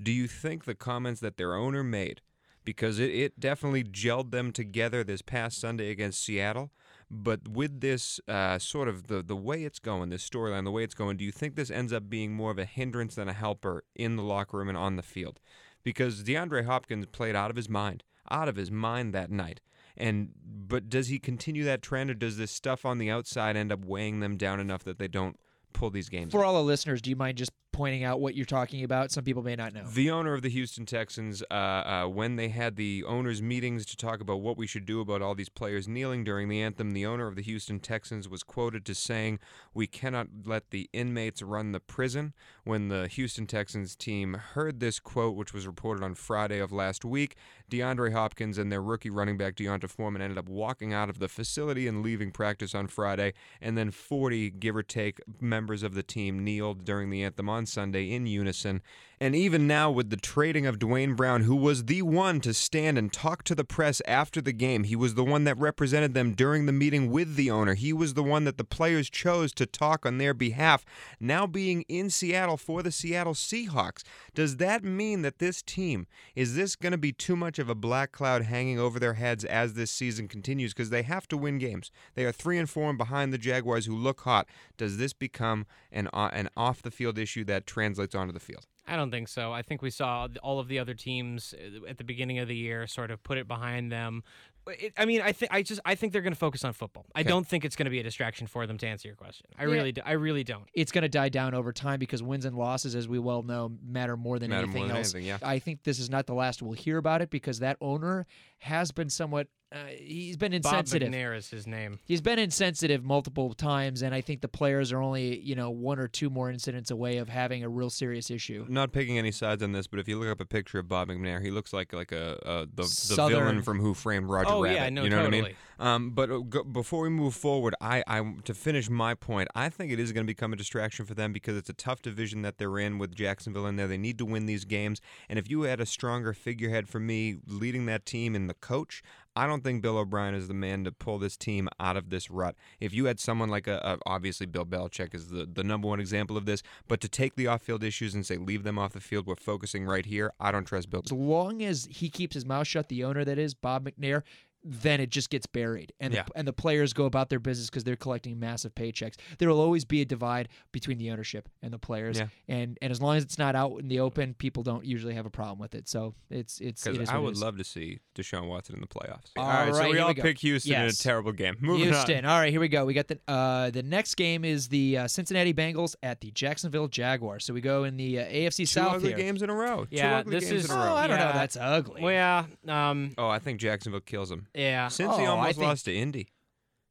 Do you think the comments that their owner made, because it, it definitely gelled them together this past Sunday against Seattle, but with this uh, sort of the the way it's going, this storyline, the way it's going, do you think this ends up being more of a hindrance than a helper in the locker room and on the field? Because DeAndre Hopkins played out of his mind, out of his mind that night. And but does he continue that trend, or does this stuff on the outside end up weighing them down enough that they don't pull these games? For out? all the listeners, do you mind just pointing out what you're talking about? Some people may not know. The owner of the Houston Texans, uh, uh, when they had the owners' meetings to talk about what we should do about all these players kneeling during the anthem, the owner of the Houston Texans was quoted to saying, "We cannot let the inmates run the prison." When the Houston Texans team heard this quote, which was reported on Friday of last week, DeAndre Hopkins and their rookie running back D'Onta Foreman ended up walking out of the facility and leaving practice on Friday, and then 40, give or take, members of the team kneeled during the anthem on Sunday in unison. And even now, with the trading of Duane Brown, who was the one to stand and talk to the press after the game, he was the one that represented them during the meeting with the owner. He was the one that the players chose to talk on their behalf. Now being in Seattle for the Seattle Seahawks, does that mean that this team is this going to be too much of a black cloud hanging over their heads as this season continues? Because they have to win games. They are three and four and behind the Jaguars, who look hot. Does this become an uh, an off the field issue that translates onto the field? I don't think so. I think we saw all of the other teams uh, at the beginning of the year sort of put it behind them. It, I mean, I think I just I think they're going to focus on football. I don't think it's going to be a distraction for them. To answer your question, I Yeah. really, do, I really don't. It's going to die down over time because wins and losses, as we well know, matter more than Matter anything more than else. anything, yeah. I think this is not the last we'll hear about it because that owner has been somewhat. Uh, he's been Bob insensitive. McNair is his name. He's been insensitive multiple times, and I think the players are only you know one or two more incidents away of having a real serious issue. Not picking any sides on this, but if you look up a picture of Bob McNair, he looks like like a, a the, the villain from Who Framed Roger Oh, Rabbit. yeah, no, you know what I mean? totally. Um, but uh, go, before we move forward, I, I to finish my point, I think it is going to become a distraction for them because it's a tough division that they're in with Jacksonville in there. They need to win these games, and if you had a stronger figurehead for me leading that team and the coach, I don't think Bill O'Brien is the man to pull this team out of this rut. If you had someone like a, a obviously Bill Belichick is the, the number one example of this, but to take the off field issues and say leave them off the field, we're focusing right here. I don't trust Bill. As long as he keeps his mouth shut, the owner that is Bob McNair, then it just gets buried, and Yeah. the, and the players go about their business because they're collecting massive paychecks. There will always be a divide between the ownership and the players, Yeah. and and as long as it's not out in the open, people don't usually have a problem with it. So it's it's it Because I would is. love to see Deshaun Watson in the playoffs. All right, so we here all we go. pick Houston Yes. in a terrible game. (laughs) Moving Houston. on. All right, here we go. We got the uh, the next game is the uh, Cincinnati Bengals at the Jacksonville Jaguars. So we go in the uh, AFC Two South ugly here. games in a row. Two Yeah, ugly this games is- in Oh, a row. I don't know. That's ugly. Well, yeah, um, Oh, I think Jacksonville kills them. Yeah. Since he Oh, I almost think- lost to Indy.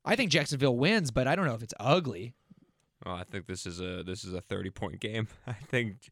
I think Jacksonville wins, but I don't know if it's ugly. Oh, I think this is a this is a thirty point game. (laughs) I think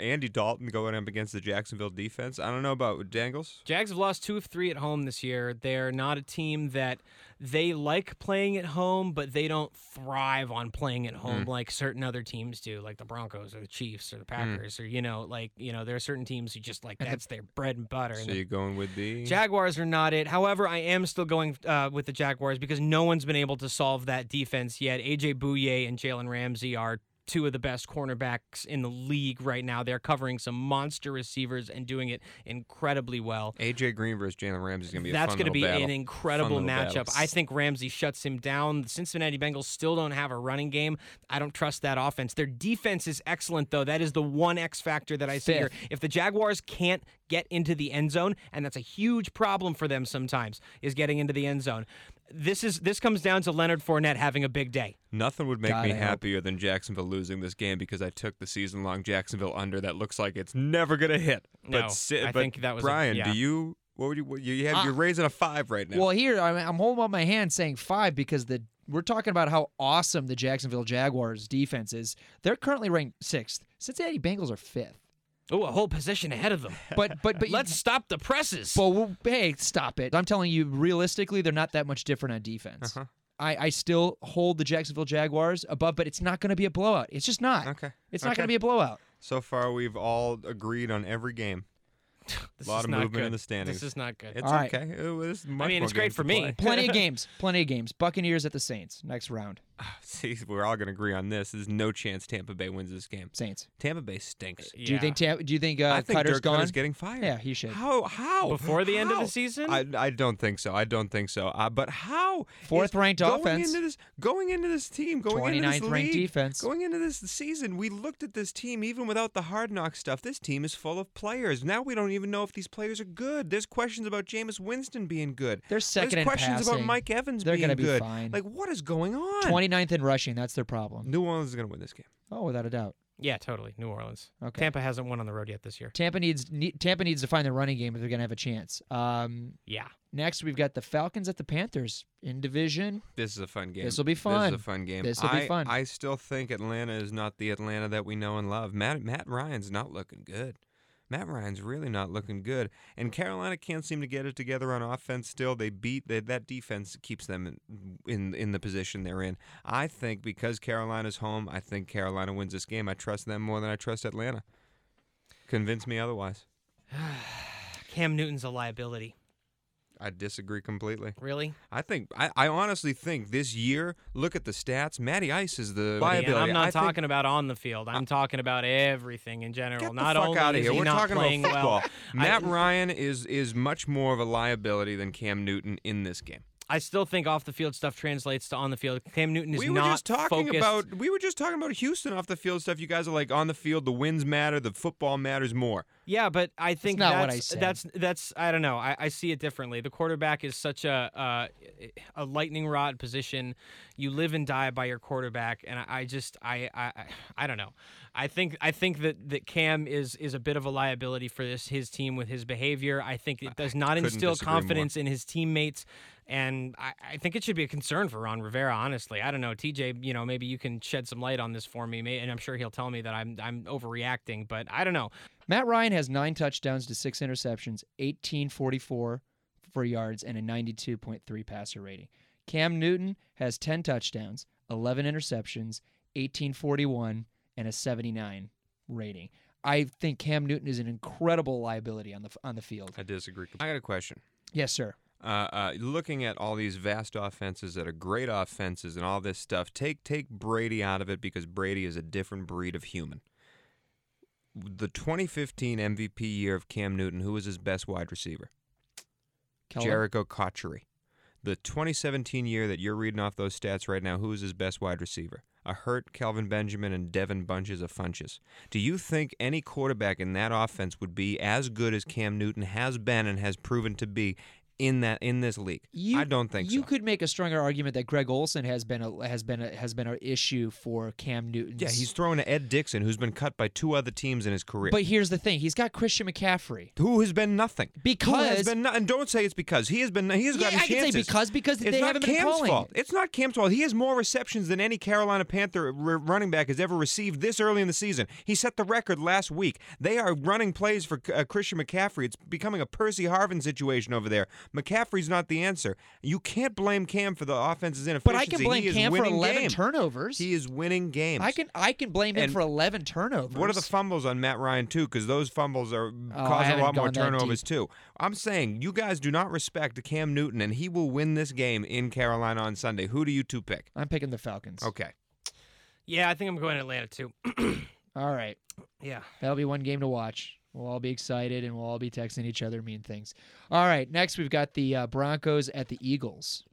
Andy Dalton going up against the Jacksonville defense. I don't know about Dangles. Jags have lost two of three at home this year. They're not a team that they like playing at home, but they don't thrive on playing at home like certain other teams do, like the Broncos or the Chiefs or the Packers or you know, like you know, there are certain teams who just like (laughs) that's their bread and butter. So you're going with the Jaguars are not it. However, I am still going uh, with the Jaguars because no one's been able to solve that defense yet. AJ Bouye and Jalen Ramsey are two of the best cornerbacks in the league right now. They're covering some monster receivers and doing it incredibly well. AJ Green versus Jalen Ramsey is going to be a That's going to be battle. an incredible matchup. battle. I think Ramsey shuts him down. The Cincinnati Bengals still don't have a running game. I don't trust that offense. Their defense is excellent, though. That is the one X factor that I see here. If the Jaguars can't get into the end zone, and that's a huge problem for them sometimes, is getting into the end zone. This is this comes down to Leonard Fournette having a big day. Nothing would make God, me I hope. happier than Jacksonville losing this game because I took the season-long Jacksonville under that looks like it's never going to hit. No, but si- I but think that was a- Brian. yeah. Do you? What would you? What, you have? Uh, you're raising a five right now. Well, here I'm, I'm holding up my hand saying five because the we're talking about how awesome the Jacksonville Jaguars defense is. They're currently ranked sixth. Cincinnati Bengals are fifth. Oh, a whole position ahead of them. (laughs) But but but Let's stop the presses. But well, hey, stop it! I'm telling you, realistically, they're not that much different on defense. Uh-huh. I, I still hold the Jacksonville Jaguars above, but it's not going to be a blowout. It's just not. okay. It's not Okay. going to be a blowout. So far, we've all agreed on every game. (laughs) A lot of movement good. in the standings. This is not good. It's All right. okay. It was much I mean, more it's great for me. Plenty of (laughs) games. Plenty of games. Buccaneers at the Saints next round. (sighs) See, we're all going to agree on this. There's no chance Tampa Bay wins this game. Saints. Tampa Bay stinks. Do you think? Tam- do you think uh, I think Koetter's Dirk gone? Koetter's getting fired. Yeah, he should. How? How? Before the end of the season? I, I don't think so. I don't think so. Uh, but how? Fourth is ranked going offense. Into this, going into this team, going into this 29th ranked league, defense. Going into this season, we looked at this team even without the hard knock stuff. This team is full of players. Now we don't even know if these players are good. There's questions about Jameis Winston being good. They're second There's in questions about. Mike Evans being good. They're being gonna be good. fine. Like what is going on? 29th in rushing. That's their problem. New Orleans is going to win this game. Oh, without a doubt. Yeah, totally. New Orleans. Okay. Tampa hasn't won on the road yet this year. Tampa needs ne- Tampa needs to find their running game if they're going to have a chance. Um, Yeah. next, we've got the Falcons at the Panthers in division. This is a fun game. This'll be fun. This is a fun game. This'll be I, fun. I still think Atlanta is not the Atlanta that we know and love. Matt Matt Ryan's not looking good. Matt Ryan's really not looking good. And Carolina can't seem to get it together on offense still. They beat they, that defense keeps them in, in in the position they're in. I think because Carolina's home, I think Carolina wins this game. I trust them more than I trust Atlanta. Convince me otherwise. (sighs) Cam Newton's a liability. I disagree completely. Really? I think I, I honestly think this year, look at the stats. Matty Ice is the liability. I'm not I think- talking about on the field. I'm talking about everything in general. Get not the fuck only out of here. he We're not talking about playing football. well. Matt I, Ryan is is much more of a liability than Cam Newton in this game. I still think off the field stuff translates to on the field. Cam Newton is we were not just talking focused. about we were just talking about Houston off the field stuff. You guys are like on the field, the wins matter, the football matters more. Yeah, but I think not that's what I said. that's that's I don't know. I, I see it differently. The quarterback is such a uh, a lightning rod position. You live and die by your quarterback, and I, I just I, I I- I don't know. I think I think that, that Cam is is a bit of a liability for this his team with his behavior. I think it does not instill disagree more. confidence in his teammates. And I, I think it should be a concern for Ron Rivera, honestly. I don't know, TJ. You know, maybe you can shed some light on this for me, may- and I'm sure he'll tell me that I'm I'm overreacting. But I don't know. Matt Ryan has nine touchdowns to six interceptions, 1844 for yards, and a 92.3 passer rating. Cam Newton has 10 touchdowns, 11 interceptions, 1841, and a 79 rating. I think Cam Newton is an incredible liability on the on the field. I disagree. I got a question. Yes, sir. Uh, uh, looking at all these vast offenses that are great offenses and all this stuff, take take Brady out of it because Brady is a different breed of human. The 2015 MVP year of Cam Newton, who was his best wide receiver? Keller? Jerricho Cotchery. The 2017 year that you're reading off those stats right now, who is his best wide receiver? A hurt Kelvin Benjamin and Devin Bunches of Funches. Do you think any quarterback in that offense would be as good as Cam Newton has been and has proven to be in that in this league? You, I don't think so. you so. could make a stronger argument that Greg Olsen has been a has been a has been an issue for Cam Newton. yeah, he's throwing to Ed Dickson, who's been cut by two other teams in his career. But here's the thing: he's got Christian McCaffrey. who has been nothing? Who has Because- been no- and don't say it's because he has been he has Yeah, gotten I can say because because It's they haven't been Cam's calling. fault. It's not Cam's fault. He has more receptions than any Carolina Panther r- running back has ever received this early in the season. He set the record last week. They are running plays for uh, Christian McCaffrey. It's becoming a Percy Harvin situation over there. McCaffrey's not the answer. You can't blame Cam for the offense's inefficiency. But inefficiency. I can blame he Cam for 11 games. turnovers. He is winning games. I can I can blame him And for 11 turnovers. What are the fumbles on Matt Ryan too? Because those fumbles are Oh, I causing a lot more turnovers too. I'm saying you guys do not respect Cam Newton, and he will win this game in Carolina on Sunday. Who do you two pick? I'm picking the Falcons. Okay. Yeah, I think I'm going to Atlanta too. (clears throat) All right. yeah. That'll be one game to watch. We'll all be excited and we'll all be texting each other mean things. All right. Next, we've got the uh, Broncos at the Eagles.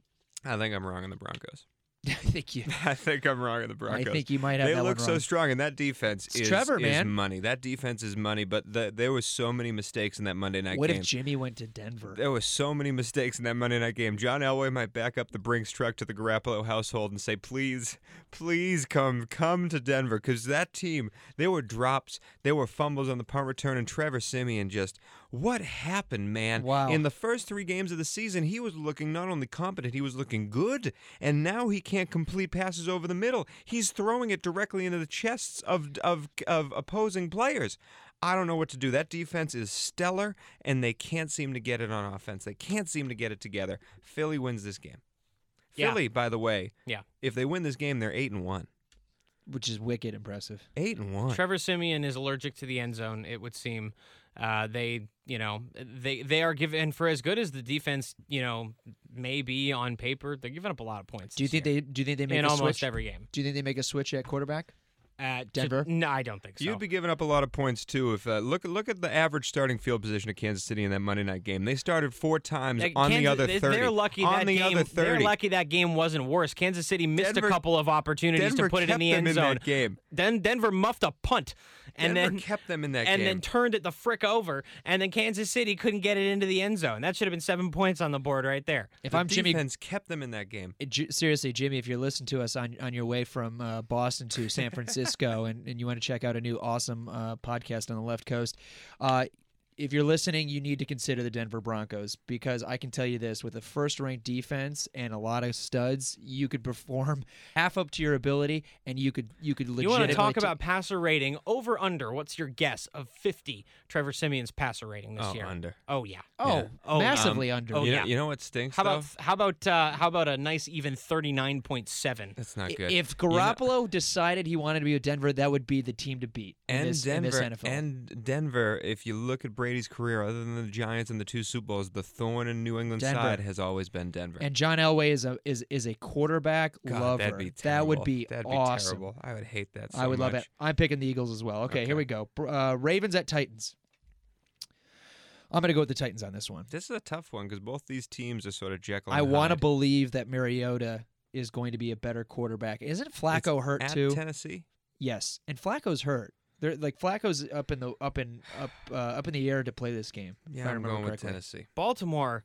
I think I'm wrong on the Broncos. (laughs) I think you. I think I'm wrong on the Broncos. I think you might have they look so strong, and that defense It's is, Trevor, is man. money. That defense is money, but the, there was so many mistakes in that Monday night game. What game. if Jimmy went to Denver? There were so many mistakes in that Monday night game. John Elway might back up the Brinks truck to the Garoppolo household and say, "Please, please come, come to Denver," because that team, there were drops, there were fumbles on the punt return, and Trevor Siemian just, what happened, man? Wow. In the first three games of the season, he was looking not only competent, he was looking good, and now he can't complete passes over the middle. He's throwing it directly into the chests of of of opposing players. I don't know what to do. That defense is stellar, and they can't seem to get it on offense. They can't seem to get it together. Philly wins this game. Yeah. Philly, by the way, Yeah. if they win this game, they're eight and one. Which is wicked impressive. Eight and one. Trevor Siemian is allergic to the end zone. It would seem. Uh, they, you know, they they are given for as good as the defense, you know, may be on paper. They're giving up a lot of points. Do you this think year they do you think they make in a almost switch? every game? Do you think they make a switch at quarterback? To- Denver? no, I don't think so. You'd be giving up a lot of points too. If uh, look look at the average starting field position of Kansas City in that Monday night game. They started four times Like, on the Kansas- other they- thirty. They're lucky on that the game. other They're lucky that game wasn't worse. Kansas City missed Denver- a couple of opportunities Denver to put it in the end in zone. that game. Then Denver muffed a punt, and Denver then kept them in that game. and game. then turned it the frick over, and then Kansas City couldn't get it into the end zone. That should have been seven points on the board right there. If the I'm Jimmy defense kept them in that game. J- seriously, Jimmy, if you're listening to us on, on your way from uh, Boston to San (laughs) Francisco and, and you want to check out a new awesome uh, podcast on the left coast, uh, if you're listening, you need to consider the Denver Broncos because I can tell you this with a first ranked defense and a lot of studs, you could perform (laughs) half up to your ability and you could you could You legitimately want to talk t- about passer rating over under? What's your guess of fifty? Trevor Siemian's passer rating this Oh, year. under. Oh yeah. Oh, Yeah. Oh, massively under. oh, you, yeah. know, you know what stinks? How about though? how about uh, how about a nice even thirty nine point seven? That's not good. If You know- Garoppolo decided he wanted to be with Denver, that would be the team to beat in, and this, in Denver this NFL. and Denver, if you look at Brady's career, other than the Giants and the two Super Bowls, the thorn in New England Denver. side has always been Denver. And John Elway is a is is a quarterback God, lover. that'd be that would be that'd be awesome. terrible. I would hate that. So I would love it. I'm picking the Eagles as well. Okay, Okay. here we go. Uh, Ravens at Titans. I'm going to go with the Titans on this one. This is a tough one because both these teams are sort of Jekyll. I want to believe that Mariota is going to be a better quarterback. Isn't Flacco hurt At too? Tennessee. yes, and Flacco's hurt. They're like Flacco's up in the up in up uh, up in the air to play this game. Yeah, I I'm remember going with. Tennessee. Baltimore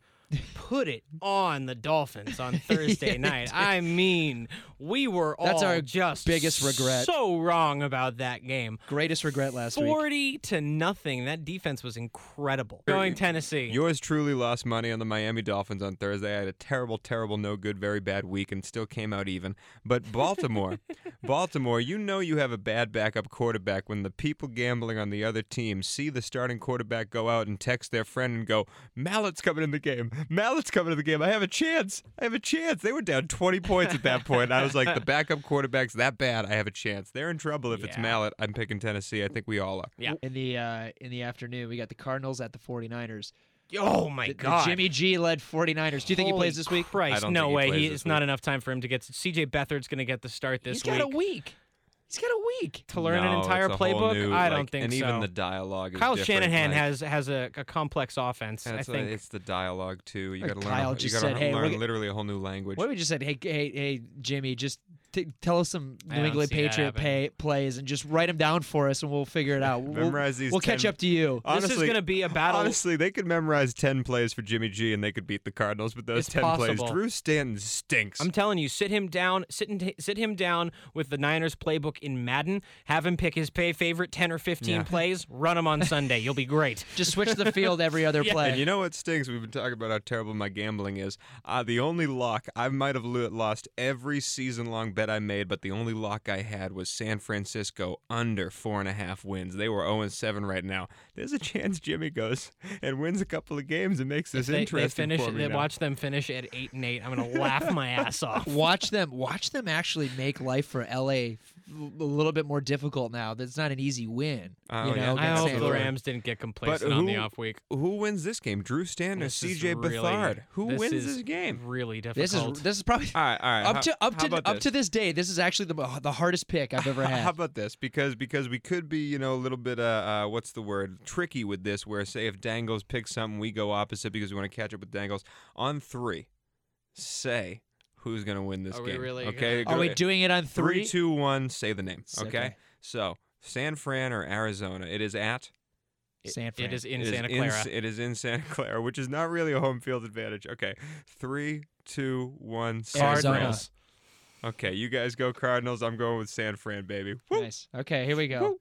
put it on the Dolphins on (laughs) Thursday Yeah, night. I mean, we were That's all our just biggest regret. So wrong about that game. Greatest regret last week. Forty to nothing. That defense was incredible. Going Tennessee. Yours truly lost money on the Miami Dolphins on Thursday. I had a terrible, terrible, no good, very bad week and still came out even. But (laughs) Baltimore, Baltimore, you know you have a bad backup quarterback when the people gambling on the other team see the starting quarterback go out and text their friend and go, Mallett's coming in the game. Mallett's coming to the game. I have a chance. I have a chance. They were down 20 points at that point. I was like, the backup quarterback's that bad. I have a chance. They're in trouble if it's Yeah. Mallett. I'm picking Tennessee. I think we all are. Yeah. In the uh, in the afternoon, we got the Cardinals at the 49ers. oh my The, the god. Jimmy G led 49ers. Do you think he plays this week? Christ, no he way. plays He, this it's not enough time for him to get. CJ Beathard's going to get the start this week. He's got a week. He's got a week. to learn an entire it's a whole playbook. new, I like- don't think and so. even the dialogue is Kyle Shanahan like- has has a, a complex offense. I That's think. it's the dialogue too. You Or got to learn. Kyle just you got to said, "Hey, learn literally a whole new language. What we just said, hey, hey, hey, Jimmy, just t- tell us some I New England Patriot pay- plays and just write them down for us, and we'll figure it out. We'll, Memorize these we'll catch up to you. this is going to be a battle. Honestly, they could memorize ten plays for Jimmy G and they could beat the Cardinals with those It's ten plays. Drew Stanton stinks. I'm telling you, sit him down, sit and sit him down with the Niners playbook in Madden. Have him pick his pay favorite ten or fifteen Yeah. plays. Run them on Sunday. You'll be great. (laughs) Just switch the field every other (laughs) play. and you know what stinks? We've been talking about how terrible my gambling is. Uh, the only lock I might have lo- lost every season-long bet bet I made, but the only lock I had was San Francisco under four and a half wins. They were 0 7 right now. There's a chance Jimmy goes and wins a couple of games and makes this If they, they interesting finish, for me they now. watch them finish at eight and eight. I'm gonna laugh my ass (laughs) off. watch them watch them actually make life for LA f- a little bit more difficult now. That's not an easy win. Oh, you know, yeah. I hope San the Fran. Rams didn't get complacent who- on the off week. Who wins this game? Drew Stanton or CJ really- Beathard? Who this wins is this game? Really difficult. This is this is probably All right, all right. up how- to up to up this? to this day. This is actually the the hardest pick I've ever (laughs) had. How about this? Because because we could be you know a little bit uh, uh what's the word tricky with this. Where say if Dangles picks something, we go opposite because we want to catch up with Dangles on three. Say who's gonna win this Are we game? really okay, Are go- we doing it on three, three? two, one? Say the name. It's Okay? okay. So San Fran or Arizona? It is at. San Fran. It is in it is Santa in- Clara. it is in Santa Clara, which is not really a home field advantage. Okay, three, two, one. San Arizona. Fran. Cardinals. Okay, you guys go Cardinals. I'm going with San Fran, baby. Woo. Nice. Okay, here we go.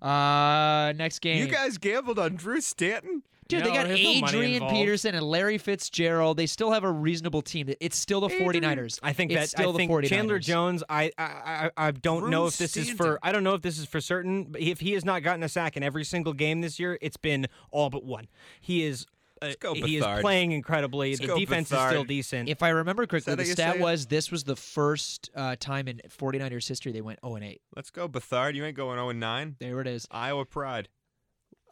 Uh, next game. You guys gambled on Drew Stanton? Dude, they No, got there's no Adrian. Peterson and Larry Fitzgerald. They still have a reasonable team. It's still the 49ers. I think that's still I the 49ers. Chandler Jones. I I I, I don't Drew know if this is for. I don't know if this is for certain. But if he has not gotten a sack in every single game this year, it's been all but one. He is. Uh, he is playing incredibly. Let's the go, defense is still decent. If I remember correctly, the stat was this was the first uh, time in 49ers history they went 0 and 8. Let's go, Beathard. You ain't going 0 9. There it is. Iowa Pride.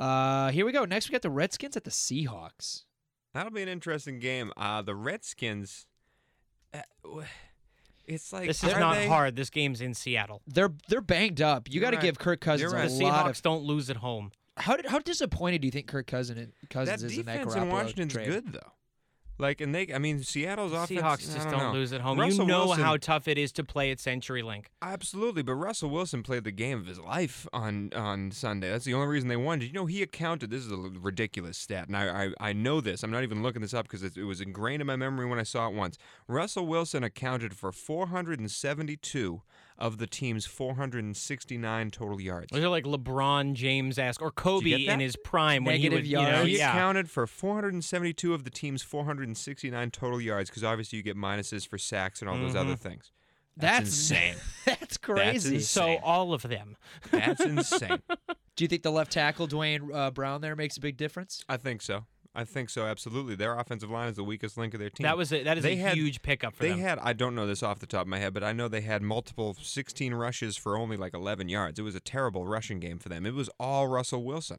Uh, here we go. Next, we got the Redskins at the Seahawks. That'll be an interesting game. Uh, the Redskins. Uh, it's like this is not they- hard. This game's in Seattle. They're they're banged up. You got to right. give Kirk Cousins You're right. a The lot Seahawks of. don't lose at home. How did, how disappointed do you think Kirk Cousins Cousins That is in that defense Garoppolo in Washington's trade? good though. Like, and they, I mean, Seattle's offense. Seahawks just don't don't lose at home. Russell you know Wilson- how tough it is to play at CenturyLink. Absolutely, but Russell Wilson played the game of his life on on Sunday. That's the only reason they won. Did you know he accounted? This is a ridiculous stat, and I I, I know this. I'm not even looking this up because it, it was ingrained in my memory when I saw it once. Russell Wilson accounted for 472 of the team's 469 total yards. Those are like LeBron James esque or Kobe in his prime when he Negative would, you know, yards. He yeah. accounted for 472 of the team's 469 total yards because obviously you get minuses for sacks and all those other things. That's, insane. (laughs) That's crazy. insane. So all of them. That's insane. (laughs) Do you think the left tackle Duane uh, Brown there makes a big difference? I think so. I think so. Absolutely. Their offensive line is the weakest link of their team. That was a, that is They a had- huge pickup for They them. had, I don't know this off the top of my head, but I know they had multiple 16 rushes for only like 11 yards. It was a terrible rushing game for them. It was all Russell Wilson.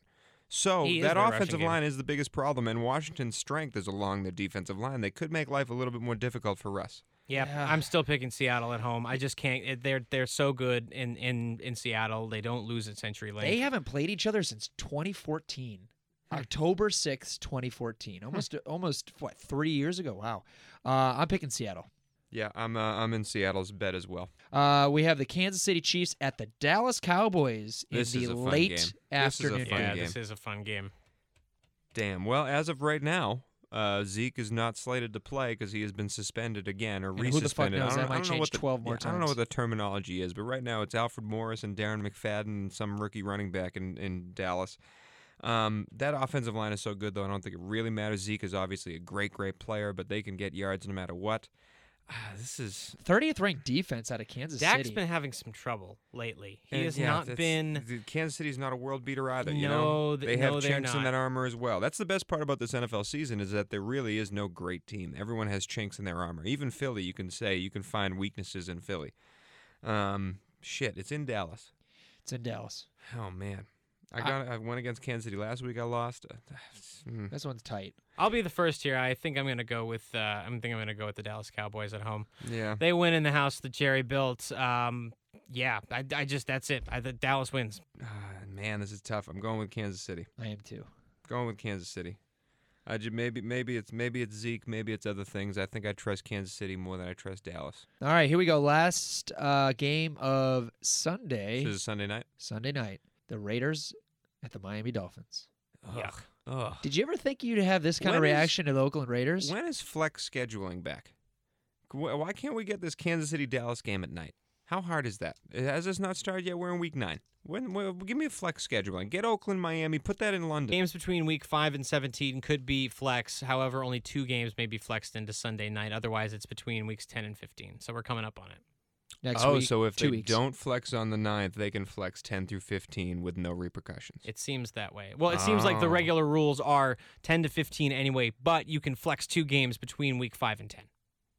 So He that their rushing offensive game. line is the biggest problem, and Washington's strength is along the defensive line. They could make life a little bit more difficult for Russ. yeah, Yeah. I'm still picking Seattle at home. I just can't. They're they're so good in in in Seattle. They don't lose at CenturyLink. They haven't played each other since 2014. October 6th, 2014. Almost almost what, 3 years ago. Wow. Uh, I'm picking Seattle. Yeah, I'm uh, I'm in Seattle's bet as well. Uh, we have the Kansas City Chiefs at the Dallas Cowboys in This the is a fun late game. This is a afternoon. fun yeah, game. this is a fun game. Damn. Well, as of right now, uh, Zeke is not slated to play because he has been suspended again or And who the fuck resuspended. knows? I don't, might I don't know what the, 12 more yeah, I don't know what the terminology is, but right now it's Alfred Morris and Darren McFadden and some rookie running back in, in Dallas. Um, that offensive line is so good, though. I don't think it really matters. Zeke is obviously a great, great player, but they can get yards no matter what. Ah, this is 30th ranked defense out of Kansas Dak's City. Dak's been having some trouble lately. He And, has yeah, not been. the- Kansas City's not a world beater either. You No, know, th- they have no, chinks in that armor as well. That's the best part about this NFL season is that there really is no great team. Everyone has chinks in their armor. Even Philly, you can say you can find weaknesses in Philly. Um, shit, it's in Dallas. it's in Dallas. Oh man, I I- got I went against Kansas City last week. I lost. Uh, (sighs) mm. This one's tight. I'll be the first here. I think I'm gonna go with. Uh, I think I'm gonna go with the Dallas Cowboys at home. Yeah, They win in the house that Jerry built. Um, yeah, I, I just that's it. I, the Dallas wins. Ah, (sighs) man, this is tough. I'm going with Kansas City. I am too. Going with Kansas City. I ju- maybe maybe it's maybe it's Zeke, maybe it's other things. I think I trust Kansas City more than I trust Dallas. All right, here we go. Last uh, game of Sunday. This is Sunday night. Sunday night. The Raiders at the Miami Dolphins. Yuck. Ugh. Did you ever think you'd have this kind of When is- reaction to the Oakland Raiders? When is flex scheduling back? Why can't we get this Kansas City Dallas game at night? How hard is that? Has this not started yet? We're in week nine. When, when, give me a flex scheduling. Get Oakland, Miami. Put that in London. Games between week five and 17 could be flex. However, only two games may be flexed into Sunday night. Otherwise, it's between weeks 10 and 15. So we're coming up on it. Next oh, week. so if two they weeks. don't flex on the 9th, they can flex 10 through 15 with no repercussions. It seems that way. Well, it seems like the Oh. regular rules are 10 to 15 anyway, but you can flex two games between week 5 and 10.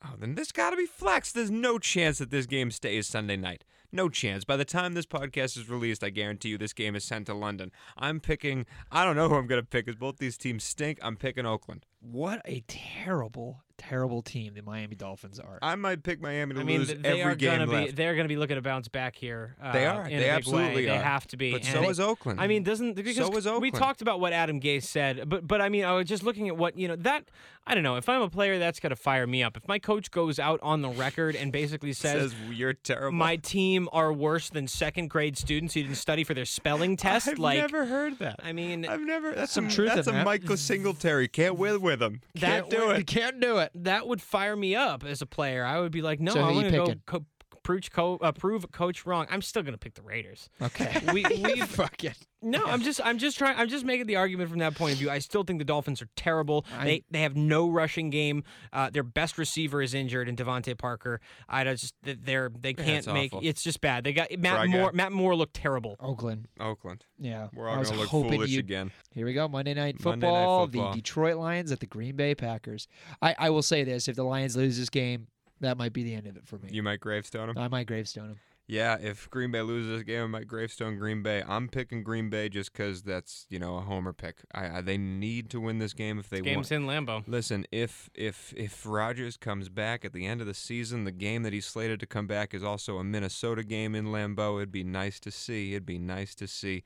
Oh, then this got to be flexed. There's no chance that this game stays Sunday night. No chance. By the time this podcast is released, I guarantee you this game is sent to London. I'm picking, I don't know who I'm going to pick because both these teams stink. I'm picking Oakland. What a terrible, terrible team the Miami Dolphins are. I might pick Miami to I mean, lose they every are game gonna be left. they're going to be looking to bounce back here. Uh, They are. They absolutely way. are. They have to be. but and so is Oakland. I mean, doesn't because So is Oakland. we talked about what Adam Gase said, but but I mean, I was just looking at what you know that I don't know if I'm a player that's going to fire me up. If my coach goes out on the record and basically (laughs) says. says you're terrible. my team are worse than second grade students who didn't study for their spelling (laughs) test. I've like, never heard that. I mean, I've never. That's some a, truth That's in a that. Michael Singletary. Can't win with him. That Can't do You it. can't do it. that would fire me up as a player. I would be like, no, So I'm going to go co- prove, co- uh, prove coach wrong. I'm still going to pick the Raiders. Okay. (laughs) We, (laughs) we've Fuck it. No, I'm just I'm just trying I'm just making the argument from that point of view. I still think the Dolphins are terrible. I- they they have no rushing game. Uh, their best receiver is injured in DeVante Parker. I just they're they can't it's make awful. it's just bad. They got Matt Fry guy. Moore Matt Moore looked terrible. Oakland. Oakland. Yeah. We're I all was gonna look hoping foolish you'd- again. Here we go. Monday Night Monday Night Football. Football. The Detroit Lions at the Green Bay Packers. I, I will say this: if the Lions lose this game, that might be the end of it for me. You might gravestone him. I might gravestone them. Yeah, if Green Bay loses this game, I might gravestone Green Bay. I'm picking Green Bay just because that's you know a homer pick. I, I they need to win this game if they want. Games in Lambeau. Listen, if if if Rodgers comes back at the end of the season, the game that he's slated to come back is also a Minnesota game in Lambeau. It'd be nice to see. It'd be nice to see.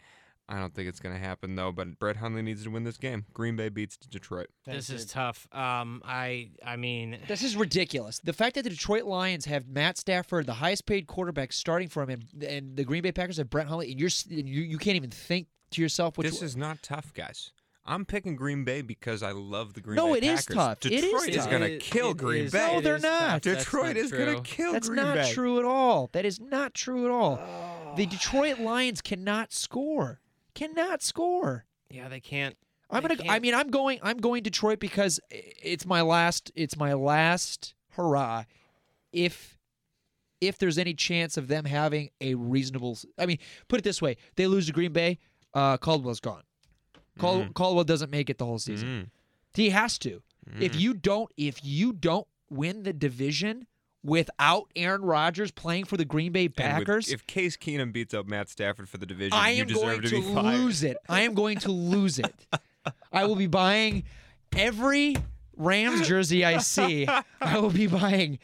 I don't think it's going to happen though. But Brett Hundley needs to win this game. Green Bay beats Detroit. This is tough. Um, I I mean, This is ridiculous. The fact that the Detroit Lions have Matt Stafford, the highest paid quarterback, starting for him, and, and the Green Bay Packers have Brett Hundley, and you're s- you, you can't even think to yourself which this is not tough, guys. I'm picking Green Bay because I love the Green No, Bay it is Packers. tough. It is Detroit is tough. going to It- kill it Green is- Bay. No, it they're is not. tough. That's Detroit not is going true. to kill That's Green not Bay. true at all. That is not true at all. The Detroit Lions cannot score. Cannot score. Yeah, they can't. I'm They gonna. I can't- mean, I'm going. I'm going Detroit because it's my last. It's my last hurrah. If if there's any chance of them having a reasonable, I mean, put it this way: they lose to Green Bay, uh, Caldwell's gone. Cal- Caldwell doesn't make it the whole season. Mm. He has to. If you don't, if you don't win the division without Aaron Rodgers playing for the Green Bay And with- Packers, if Case Keenum beats up Matt Stafford for the division, I you am deserve going to, to, be fired. lose it. I am going to lose it. I will be buying every Rams jersey I see. I will be buying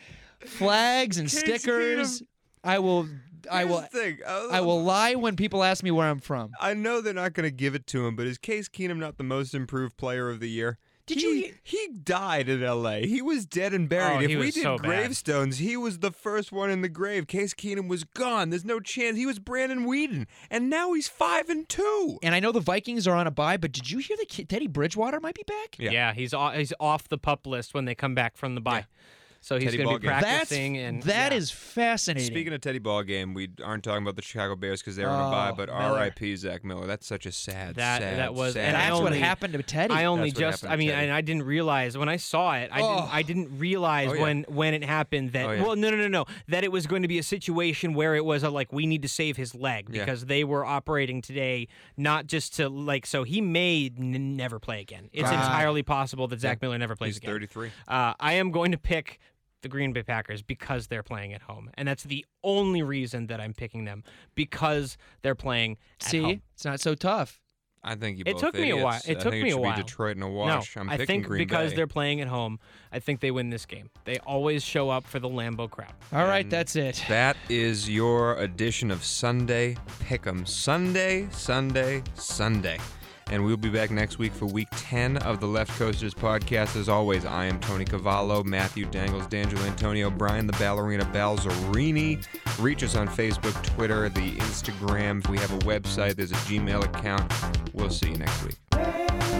flags and Case stickers. I will. I will. uh, I will lie when people ask me where I'm from. I know they're not going to give it to him, but is Case Keenum not the most improved player of the year? Did he, you- He died in L.A. He was dead and buried. Oh, if he we was did so bad. gravestones, he was the first one in the grave. Case Keenum was gone. There's no chance. He was Brandon Weeden, and now he's five and two. And I know the Vikings are on a bye, but did you hear that Teddy Bridgewater might be back? Yeah. Yeah, he's off, he's off the pup list when they come back from the bye. So he's going to be Ballgame. practicing That's and that yeah. is fascinating. Speaking of Teddy Ball game, we aren't talking about the Chicago Bears because they're on a bye, Oh, but R.I.P. Zach Miller. That's such a sad, That- sad, that was- sad and I that's what happened to Teddy. I only That's just I mean and I didn't realize when I saw it I Oh. didn't I didn't realize Oh, yeah. when when it happened that Oh, yeah. well no no no no that it was going to be a situation where it was a, like we need to save his leg Yeah. because they were operating today not just to like so he may n- never play again. It's Wow. entirely possible that Zach Yeah. Miller never plays He's again. 33. Uh, I am going to pick the Green Bay Packers because they're playing at home, and that's the only reason that I'm picking them because they're playing. At See, home. it's not so tough. I think you It both took me a while. It I took think me it a while. Be Detroit in a wash. No, I'm I picking think Green because Bay. they're playing at home, I think they win this game. They always show up for the Lambeau crowd. All right, And that's it. That is your edition of Sunday Pick'em. Sunday, Sunday, Sunday. And we'll be back next week for week 10 of the Left Coasters podcast. As always, I am Tony Cavallo, Matthew Dangles, D'Angelo Antonio, Brian the Ballerina Balzerini. Reach us on Facebook, Twitter, the Instagram. We have a website, there's a Gmail account. We'll see you next week.